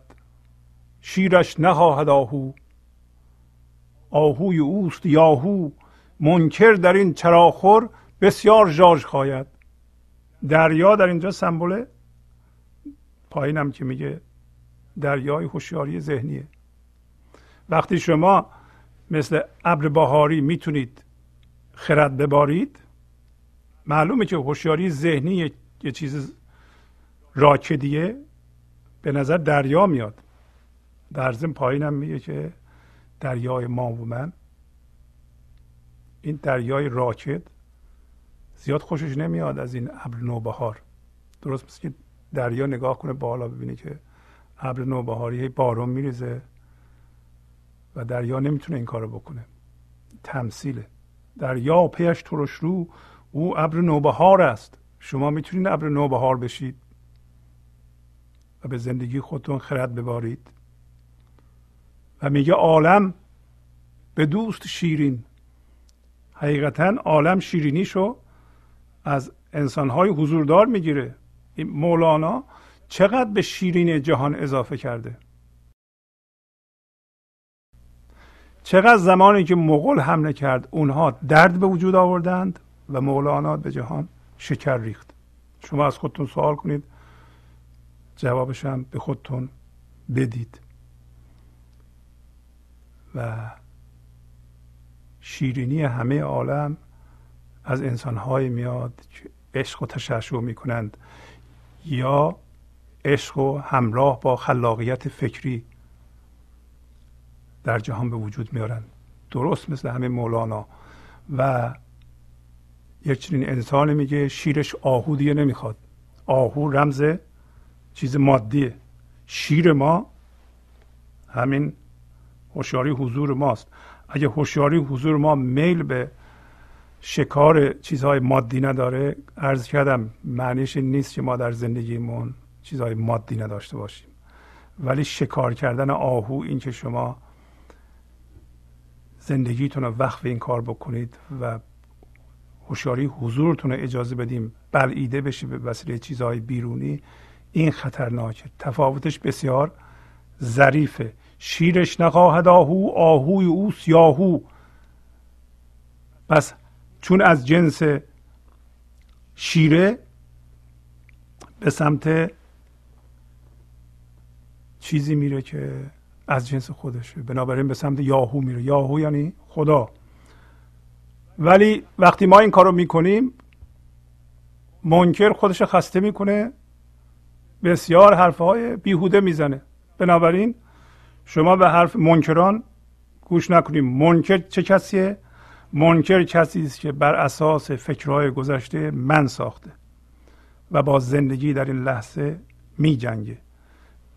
شیرش نخواهد آهو. آهوی اوست یاهو. منکر در این چراخور بسیار جاج خواید دریا در اینجا سمبل پایینم که میگه دریای هوشیاری ذهنیه. وقتی شما مثل ابر بهاری می‌تونید خرد ببارید معلومه که هوشیاری ذهنی یه چیز راکدیه به نظر دریا میاد. در ضمن پایینم میگه که دریای ما و من. این دریای راکد زیاد خوشش نمیاد از این ابر نوبهار. درست مثل که دریا نگاه کنه بالا ببینه که ابر نوبهاری بارون میریزه. و دریا نمی‌تونه این کارو بکنه. تمثیله دریا پیش ترش رو او ابر نوبهار است. شما می‌تونید ابر نوبهار بشید. و به زندگی خودتون خرد ببارید. و میگه عالم به دوست شیرین. حقیقتا عالم شیرینیشو از انسانهای حضوردار می‌گیره. این مولانا چقدر به شیرین جهان اضافه کرده؟ چقدر زمانی که مغول حمله کرد اونها درد به وجود آوردند و مولانا به جهان شکر ریخت. شما از خودتون سوال کنید. جوابش هم به خودتون بدید. و شیرینی همه عالم از انسانهایی میاد که عشق و تشعشع می‌کنند یا عشق و همراه با خلاقیت فکری در جهان به وجود میارن درست مثل همه مولانا. و یک چنین انسان میگه شیرش آهو دیگه نمی‌خواد. آهو رمز چیز مادیه. شیر ما همین هوشیاری حضور ماست. اگه هوشیاری حضور ما میل به شکار چیزهای مادی نداره عرض کردم معنیش نیست که ما در زندگیمون چیزهای مادی نداشته باشیم. ولی شکار کردن آهو این که شما زندگیتون رو وقف این کار بکنید و هوشیاری حضورتون رو اجازه بدیم بلعیده بشه به وسیله چیزهای بیرونی این خطرناکه. تفاوتش بسیار ظریفه شیرش نخواهد آهو آهوی او سیاهو پس چون از جنس شیره به سمت چیزی میره که از جنس خودشه. بنابراین به سمت یاهو میره. یاهو یعنی خدا. ولی وقتی ما این کارو می‌کنیم منکر خودش خسته می‌کنه. بسیار حرفهای بیهوده می‌زنه. بنابراین شما به حرف منکران گوش نکنیم. منکر چه کسیه؟ منکر کسی است که بر اساس فکرهای گذشته من ساخته و با زندگی در این لحظه می جنگه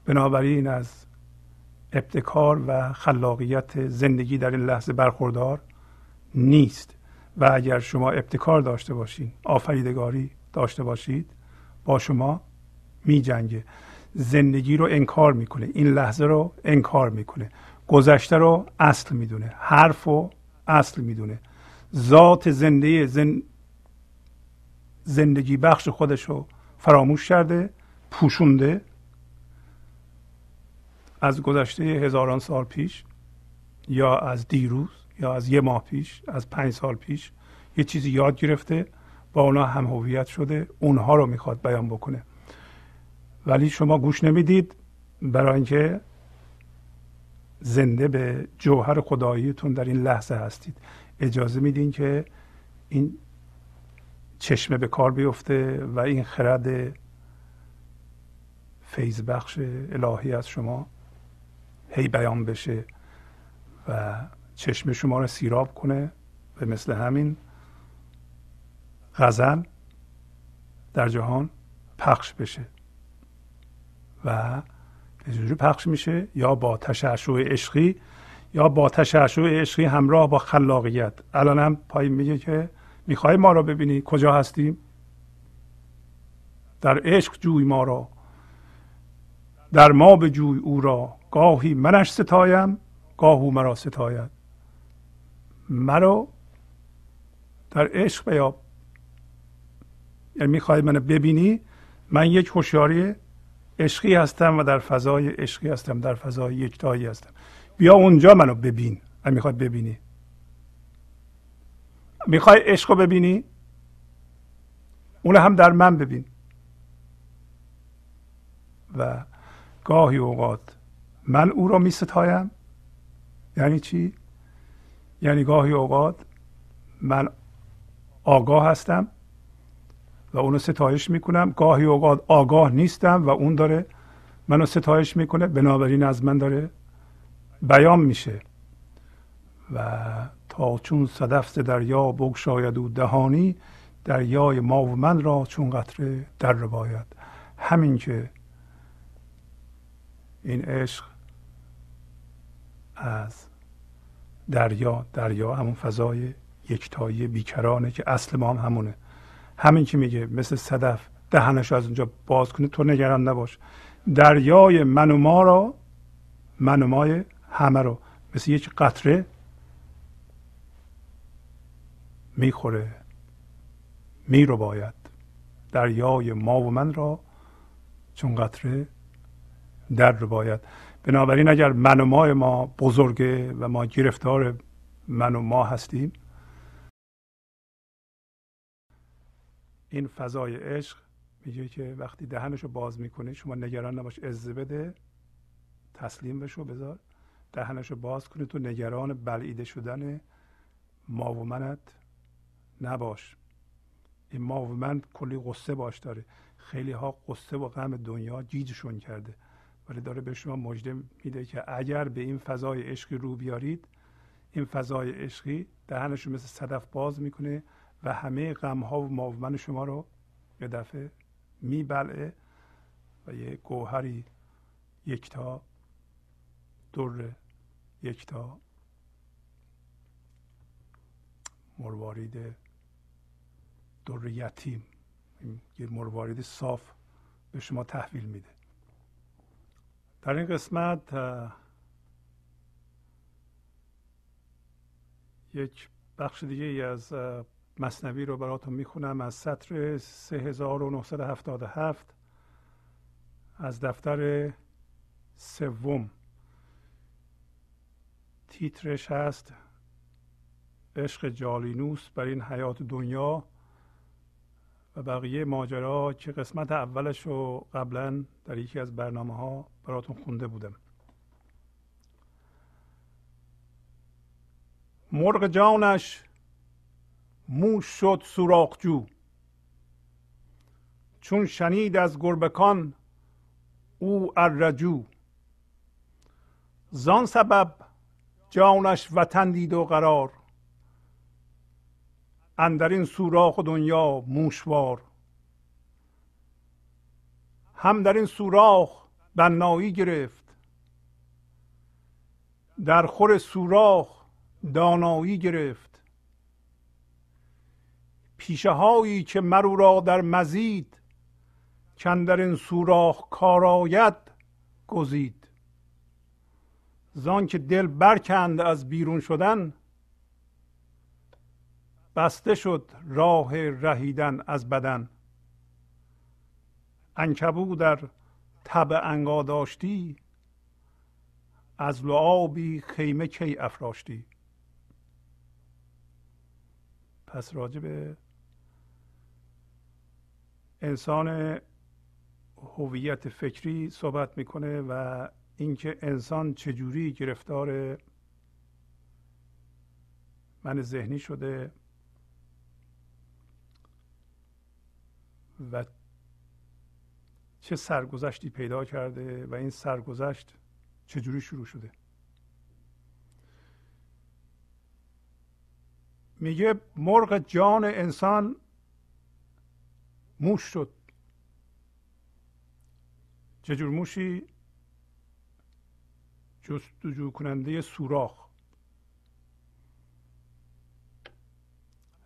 بنابراین از ابتکار و خلاقیت زندگی در این لحظه برخوردار نیست. و اگر شما ابتکار داشته باشید آفریدگاری داشته باشید با شما می جنگه زندگی رو انکار می‌کنه این لحظه رو انکار می‌کنه. گذشته رو اصل می‌دونه حرف رو اصل می‌دونه. ذات زنده زن... زندگی بخش خودش رو فراموش کرده پوشونده از گذشته هزاران سال پیش یا از دیروز یا از یه ماه پیش از پنج سال پیش یه چیزی یاد گرفته با اونا هم هویت شده اونها رو می‌خواد بیان بکنه. ولی شما گوش نمی‌دید برای اینکه زنده به جوهر خداییتون در این لحظه هستید. اجازه میدین که این چشمه به کار بیفته و این خرد فیض بخش الهی از شما هی بیان بشه و چشم شما رو سیراب کنه به مثل همین غزل در جهان پخش بشه و جوری پخش میشه یا با تشعشع عشقی یا با تشعشع عشقی همراه با خلاقیت. الان هم پایین میگه که می‌خوای ما را ببینی؟ کجا هستیم؟ در عشق جوی ما را در ما به جوی او را. گاهی منش ستایم گاه او مرا ستاید. مرا در عشق بیاب. یعنی می‌خوای منو ببینی؟ من یک هوشیاری عشقی هستم و در فضای عشقی هستم در فضای یکتایی هستم. بیا اونجا منو ببین. می‌خوای ببینی. می‌خوای عشق رو ببینی؟ اون هم در من ببین. و گاهی اوقات من او را می ستایم یعنی چی؟ یعنی گاهی اوقات من آگاه هستم و اونو ستایش می‌کنم. گاهی اوقات آگاه نیستم و اون داره منو ستایش می‌کنه. بنابراین از من داره بیان میشه. و تا چون صدف دریا بگشاید و دهانی دریای ما و من را چون قطره در باید همین که این عشق از دریا دریا همون فضای یکتایی بیکرانه که اصل ما هم همونه. همین که میگه مثل صدف دهنش از اونجا باز کنه تو نگران نباش. دریای من و ما را من و مای همه رو مثل یک قطره می‌خوره میرو باید دریای ما و من را چون قطره در رو باید بنابراین اگر من و مای ما بزرگه و ما گرفتار من و ما هستیم این فضای عشق میگه که وقتی دهنش رو باز می‌کنه شما نگران نباش عزه بده تسلیم بشو بذار. دهنش رو باز کنه تو نگران بلعیده شدن ما و منت نباش. این ما و من کلی قصه باش داره. خیلی ها قصه و غم دنیا جیجشون کرده. ولی داره به شما مژده میده که اگر به این فضای عشقی رو بیارید این فضای عشقی دهنش مثل صدف باز می‌کنه و همه غم ها و من شما رو یه دفعه میبلعه و یه گوهری یکتا در یکتا مروارید در یتیم یه مروارید صاف به شما تحویل میده. در این قسمت یک بخش دیگه ای از مصنوی رو براتون می‌خونم از سطر 3977 از دفتر سوم. تیترش هست عشق جالینوس بر این حیات دنیا. و بقیه ماجرا که قسمت اولش رو قبلا در یکی از برنامه ها براتون خونده بودم. مرغ جانش موش شد سوراخجو چون شنید از گربکان او الرجو زان سبب جانش وطن دید و قرار. اندر این سوراخ دنیا موشوار. هم در این سوراخ بنایی گرفت. در خور سوراخ دانایی گرفت. پیشه هایی که مرو را در مزید در این سوراخ کارآید گزید. زان که دل برکند از بیرون شدن بسته شد راه رهیدن از بدن. انکبو در تب انگا داشتی از لعابی خیمه کی افراشتی. پس راجع به انسان هویت فکری صحبت می‌کنه و اینکه انسان چجوری گرفتار من ذهنی شده. و چه سرگذشتی پیدا کرده و این سرگذشت چجوری شروع شده. میگه مرغ جان انسان موش شد. چجور موشی؟ جستجو کننده سوراخ.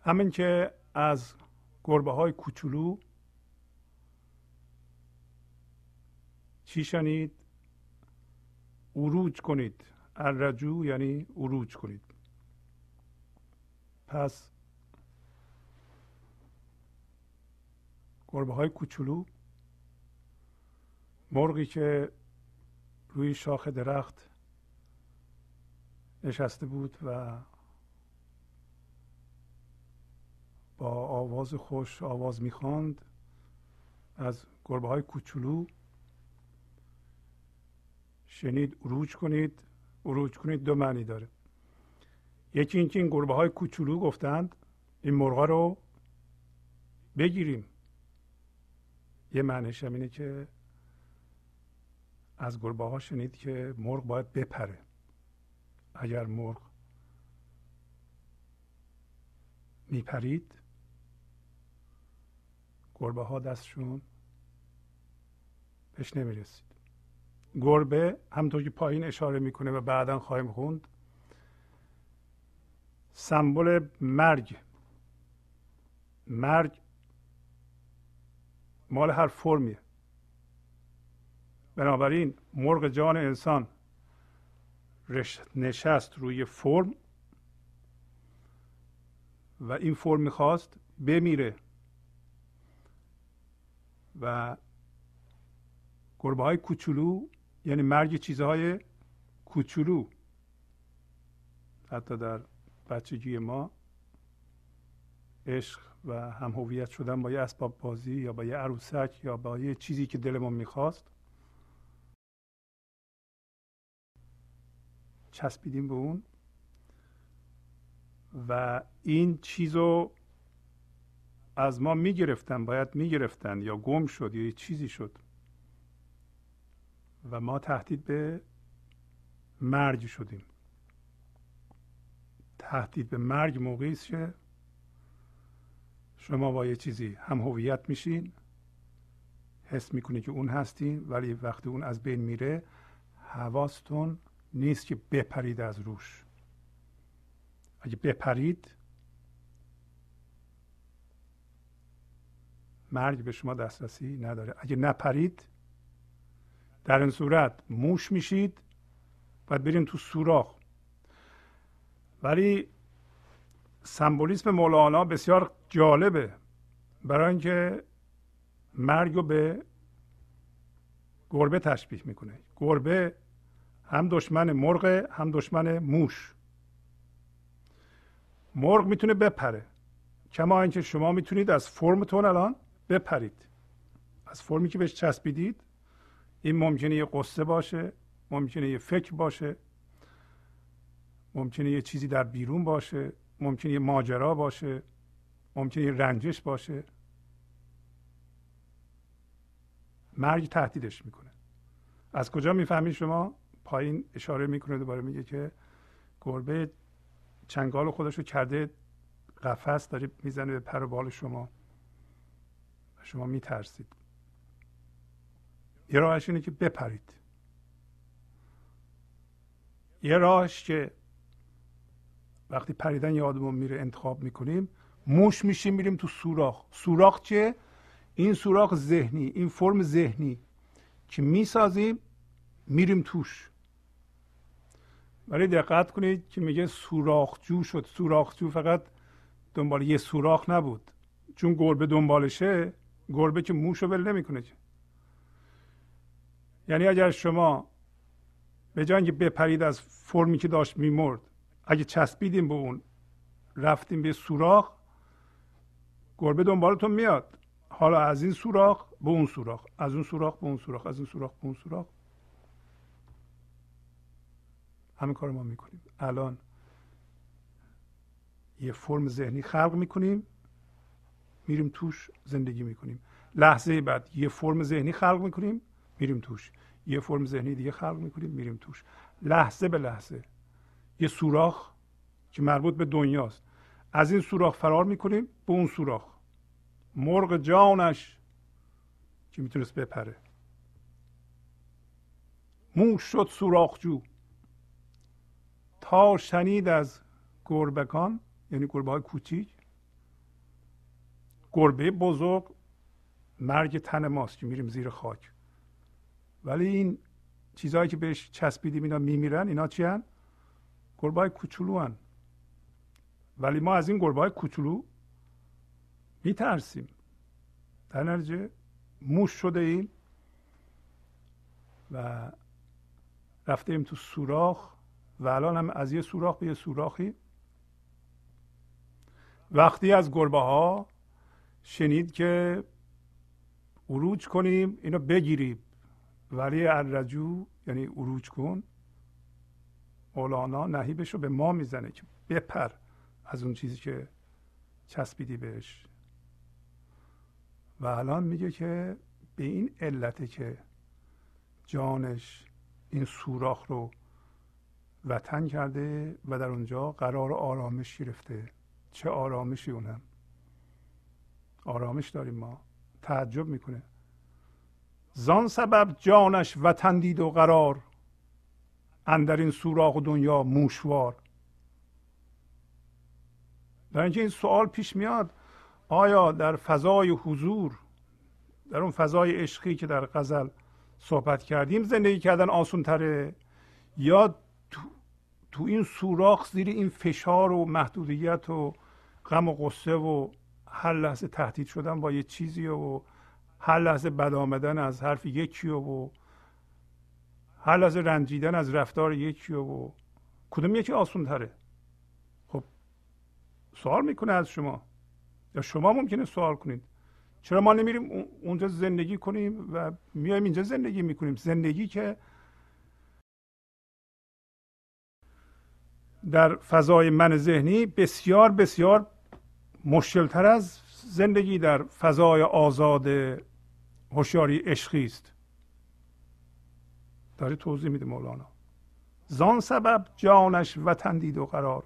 همین که از گربه های کوچولو چی شنید؟ اروج کنید. الرجو یعنی اروج کنید. پس گربه های کوچولو مرغی که روی شاخ درخت نشسته بود و با آواز خوش آواز می‌خواند از گربه های کوچولو شنید اروج کنید. اروج کنید دو معنی داره. یکی اینکه این گربه های کوچولو گفتند این مرغا رو بگیریم. یه معنیش هم اینه که از گربه ها شنید که مرغ باید بپره. اگر مرغ میپرید گربه ها دستشون بهش نمی‌رسید. گربه همطور که پایین اشاره می‌کنه و بعدا خواهیم خوند. سمبل مرگ. مرگ مال هر فرمیه. بنابراین مرغ جان انسان نشست روی فرم و این فرم می‌خواست بمیره و گربه های کوچولو یعنی مرگ چیزهای کوچولو. حتی در بچگی ما عشق و هم هویت شدن با یه اسباب بازی یا با یه عروسک یا با یه چیزی که دلمون می‌خواست چسبیدیم به اون. و این چیز رو از ما می‌گرفتن باید می‌گرفتن یا گم شد یا یه چیزی شد. و ما تهدید به مرگ شدیم. تهدید به مرگ موقعی است که شما با یه چیزی هم هویت میشین حس می‌کنید که اون هستین ولی وقتی اون از بین میره حواستون نیست که بپرید از روش. اگه بپرید مرگ به شما دسترسی نداره. اگه نپرید در این صورت موش میشید و برین تو سوراخ. ولی سمبولیسم مولانا بسیار جالبه برای اینکه مرگ رو به گربه تشبیه می‌کنه. گربه هم دشمن مرغ هم دشمن موش. مرغ می‌تونه بپره. کما اینکه شما می‌تونید از فرمتون الان بپرید. از فرمی که بهش چسبیدید این ممکنه یه قصه باشه ممکنه یه فکر باشه ممکنه یه چیزی در بیرون باشه ممکنه یه ماجرا باشه ممکنه یه رنجش باشه. مرگ تهدیدش می‌کنه. از کجا می‌فهمید شما؟ پایین اشاره می‌کنه دوباره میگه که گربه چنگال خودش رو کرده قفس داره می‌زنه به پر و بال شما شما میترسید. یه راهش اینه که بپرید. یه راهش که وقتی پریدن یادمون میره انتخاب می‌کنیم موش میشیم میریم تو سوراخ. سوراخ چیه این سوراخ ذهنی این فرم ذهنی که می‌سازیم میریم توش. ولی دقت کنید که میگه سوراخجو شد. سوراخجو فقط دنبال یه سوراخ نبود. چون گربه دنبالشه گربه که موشو ول نمی‌کنه یعنی اگر شما به جای اینکه بپرید از فرمی که داشت میمرد اگه چسبیدیم به اون رفتیم به سوراخ گربه دنبالتون میاد. حالا از این سوراخ به اون سوراخ از اون سوراخ به اون سوراخ از این سوراخ به اون سوراخ. همین کار ما می‌کنیم. الان یه فرم ذهنی خلق می‌کنیم میریم توش زندگی می‌کنیم. لحظه بعد یه فرم ذهنی خلق می‌کنیم. میریم توش. یه فرم ذهنی دیگه خلق می‌کنیم میریم توش. لحظه به لحظه. یه سوراخ که مربوط به دنیاست. از این سوراخ فرار می‌کنیم به اون سوراخ. مرغ جانش که می‌تونست بپره. موش شد سوراخجو. تا شنید از گربکان یعنی گربه های کوچیک گربه بزرگ مرگ تن ماست که میریم زیر خاک. ولی این چیزهایی که بهش چسبیدیم اینا میمیرن اینا چی هن؟ گربه کوچولو هن. ولی ما از این گربه کوچولو میترسیم در نتیجه موش شده ایم و رفتیم تو سوراخ و الان هم از یه سوراخ به یه سوراخی وقتی از گربه ها شنید که عروج کنیم اینو بگیریم ولی الرجو یعنی عروج کن مولانا نهیبش رو به ما می‌زنه که بپر از اون چیزی که چسبیدی بهش. و الان میگه که به این علته که جانش این سوراخ رو وطن کرده و در اونجا قرار آرامش گرفته. چه آرامشی اونم؟ آرامش داریم ما. تعجب می‌کنه. زان سبب جانش وطن دید و قرار اندر این سوراخ دنیا موشوار. در اینکه این سوال پیش میاد آیا در فضای حضور در اون فضای عشقی که در غزل صحبت کردیم زندگی کردن آسون تره؟ یا تو, تو این سوراخ زیر این فشار و محدودیت و غم و غصه و هر لحظه تهدید شدن با یه چیزی و هر لحظه بد آمدن از حرف یکی و هر لحظه رنجیدن از رفتار یکی و کدوم یکی آسون تره خب سوال می‌کنه از شما. یا شما ممکنه سوال کنید. چرا ما نمیریم اونجا زندگی کنیم و میایم اینجا زندگی می‌کنیم؟ زندگی که در فضای من ذهنی بسیار بسیار مشکلتر از زندگی در فضای آزاد هوشیاری عشقی است. داره توضیح میده مولانا. زان سبب جانش وطن دید و قرار.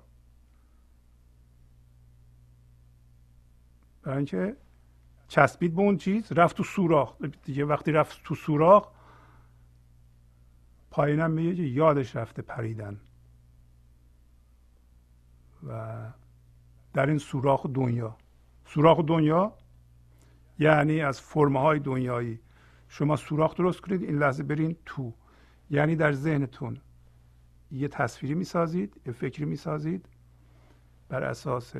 برای اینکه چسبید به اون چیز رفت تو سوراخ. دیگه وقتی رفت تو سوراخ پایینم میگه یادش رفته پریدن. و در این سوراخ دنیا. سوراخ دنیا یعنی از فرمه های دنیایی. شما سوراخ درست کنید این لحظه برین تو. یعنی در ذهنتون یه تصویری می‌سازید یه فکری می‌سازید بر اساس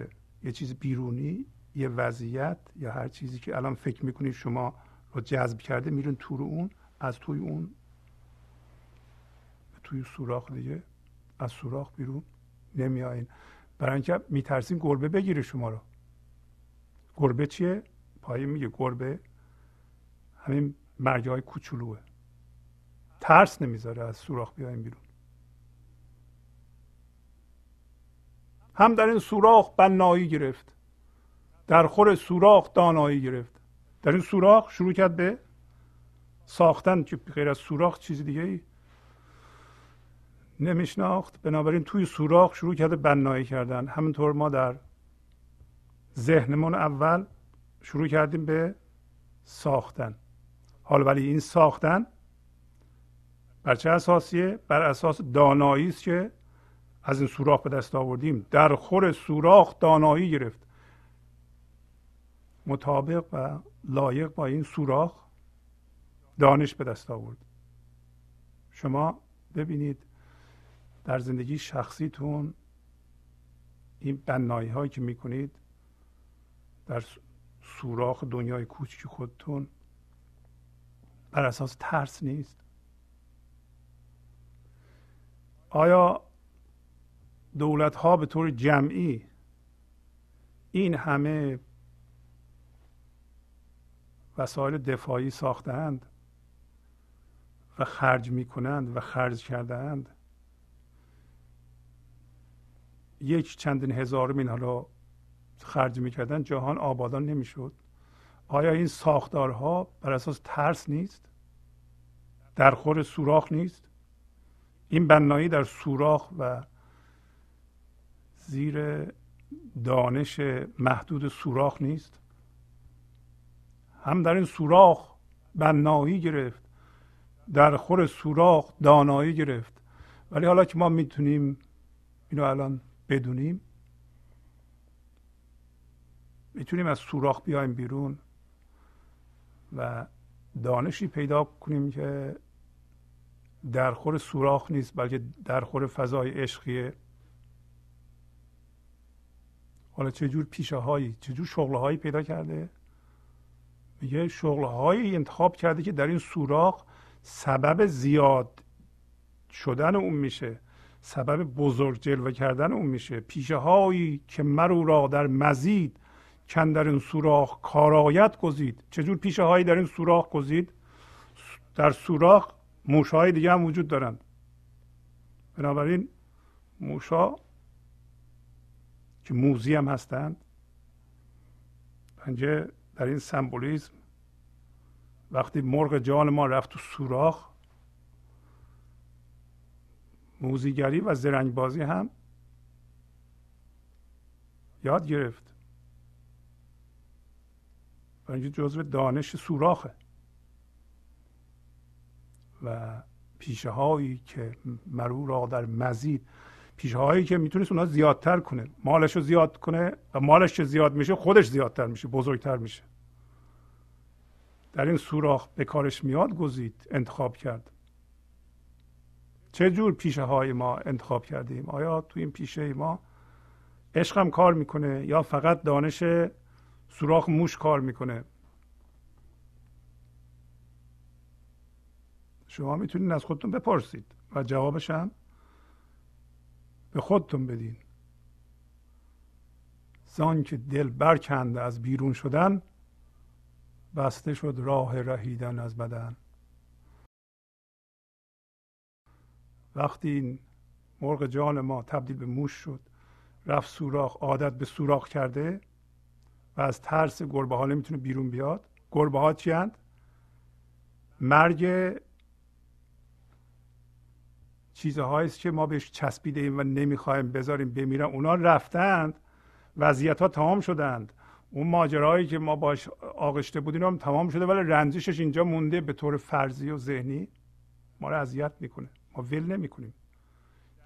یه چیز بیرونی یه وضعیت یا هر چیزی که الان فکر می‌کنید شما رو جذب کرده میرین تو رو اون از توی اون. توی سوراخ دیگه از سوراخ بیرون نمیایین برای اینکه میترسین گربه بگیره شما رو. گربه چیه؟ پایین میگه گربه. همین مرگه های کوچولوه. ترس نمی‌ذاره از سوراخ بیایم بیرون. هم در این سوراخ بنایی گرفت. در خور سوراخ دانایی گرفت. در این سوراخ شروع کرد به ساختن. که غیر از سوراخ چیز دیگه ای نمیشناخت. بنابراین توی سوراخ شروع کرده بنایی کردن. همینطور ما در ذهنمون اول شروع کردیم به ساختن. حال ولی این ساختن بر چه اساسیه؟ بر اساس دانایی است که از این سوراخ به دست آوردیم. در خور سوراخ دانایی گرفت. مطابق و لایق با این سوراخ دانش به دست آورد. شما ببینید در زندگی شخصیتون این بنایی هایی که می‌کنید در سوراخ دنیای کوچک خودتون بر اساس ترس نیست. آیا دولت ها به طور جمعی این همه وسایل دفاعی ساختند و خرج می کنند و خرج کردهاند؟ یک چندین هزار من حالا خرج می‌کردن جهان آبادان نمی‌شد. آیا این ساختارها بر اساس ترس نیست؟ در خور سوراخ نیست؟ این بنایی در سوراخ و زیر دانش محدود سوراخ نیست؟ هم در این سوراخ بنایی گرفت در خور سوراخ دانایی گرفت. ولی حالا که ما می‌تونیم اینو الان بدونیم می‌تونیم از سوراخ بیایم بیرون و دانشی پیدا کنیم که در خور سوراخ نیست بلکه در خور فضای عشقیه. حالا چجور پیشه هایی چجور شغل هایی پیدا کرده؟ میگه شغل هایی انتخاب کرده که در این سوراخ سبب زیاد شدن اون میشه سبب بزرگ جلوه کردن اون میشه. پیشه هایی که مرو را در مزید در این سوراخ کارایت گزید. چجور پیشه هایی در این سوراخ گزید؟ در سوراخ موش های دیگه هم وجود دارند. بنابراین موشا که موزی هم هستند پنجه در این سمبولیزم. وقتی مرغ جان ما رفت تو سوراخ موزیگری و زرنگ بازی هم یاد گرفت. و اینجا جزو دانش سوراخه. و پیشه هایی که مرو را در مزید پیشه هایی که می‌تونست اونها زیادتر کنه. مالش رو زیاد کنه و مالش که زیاد میشه خودش زیادتر میشه بزرگتر میشه. در این سوراخ به کارش میاد گزید انتخاب کرد. چه جور پیشه های ما انتخاب کردیم؟ آیا تو این پیشه ما عشق هم کار می‌کنه یا فقط دانش سوراخ موش کار می‌کنه. شما می‌تونید از خودتون بپرسید و جوابش هم به خودتون بدین. زان که دل برکنده از بیرون شدن بسته شد راه رهیدن از بدن. وقتی این مرغ جان ما تبدیل به موش شد رفت سوراخ عادت به سوراخ کرده و از ترس گربه ها نمی‌تونه بیرون بیاد. گربه ها چی هند؟ مرگ چیزهایی است که ما بهش چسبیده ایم و نمی‌خوایم بذاریم بمیرن. اونا رفتند وضعیت ها تمام شدند. اون ماجرایی که ما باش آغشته بودیم هم تمام شده ولی رنجشش اینجا مونده به طور فرضی و ذهنی. ما رو اذیت می‌کنه. ما ول نمی‌کنیم.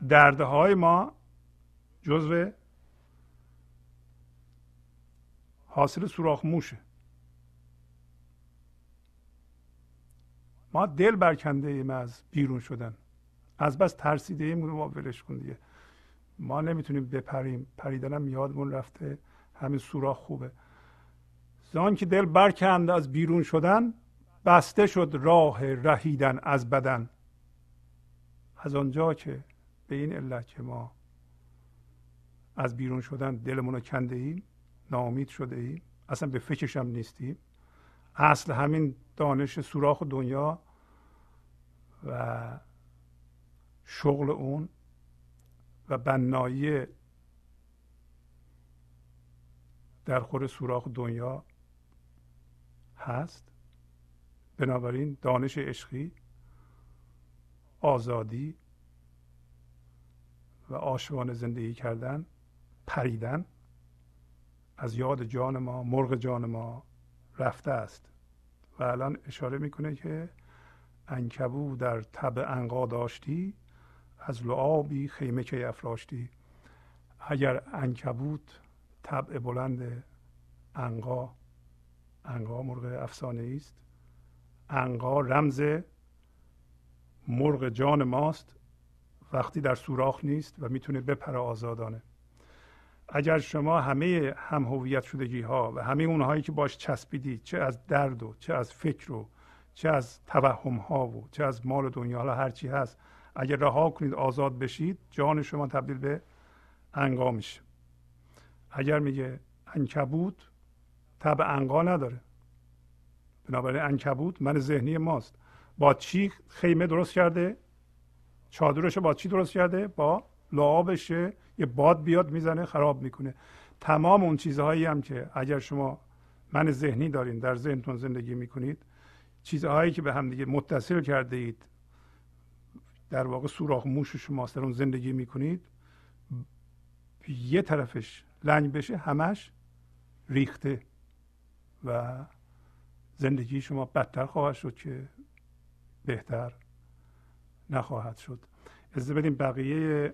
دردهای ما جزو حاصل سوراخ موشه. ما دل برکنده ایم از بیرون شدن. از بس ترسیده ایم ما ولش کن دیگه. ما نمی‌تونیم بپریم. پریدنم یادمون رفته. همین سوراخ خوبه. زان که دل برکند از بیرون شدن بسته شد راه رهیدن از بدن. از آنجا که به این علت که ما از بیرون شدن دلمون رو کنده ایم ناامید شده ایم اصلا به فکرش هم نیستیم اصل همین دانش سوراخ دنیا و شغل اون و بنایی در خور سوراخ دنیا هست. بنابراین دانش عشقی آزادی و آشوان زندگی کردن پریدن. از یاد جان ما مرغ جان ما رفته است. و الان اشاره می‌کنه که انکبو در تب انقا داشتی از لعابی خیمه که افراشتی. اگر انکبوت طبع بلند انقا انقا مرغ افسانه است. انقا رمز مرغ جان ماست. وقتی در سوراخ نیست و می‌تونه بپره آزادانه. اگر شما همه هم هویت شدگی ها و همه اونهایی که باش چسبیدید چه از درد و چه از فکر و چه از توهم ها و چه از مال دنیا حالا هر چی هست اگر رها کنید آزاد بشید جان شما تبدیل به انقا میشه. اگر میگه انکبوت تب انقا نداره. بنابراین انکبوت من ذهنی ماست. با چی خیمه درست کرده؟ چادرش با چی درست کرده؟ با لعابشه یه باد بیاد می‌زنه خراب می‌کنه. تمام اون چیزهایی هم که اگر شما من ذهنی دارین در ذهنتون زندگی می‌کنید چیزهایی که به هم دیگه متصل کرده اید در واقع سوراخ موش شماست در اون زندگی می‌کنید یه طرفش لنگ بشه همش ریخته و زندگی شما بدتر خواهد شد که بهتر نخواهد شد. از بدیم بقیه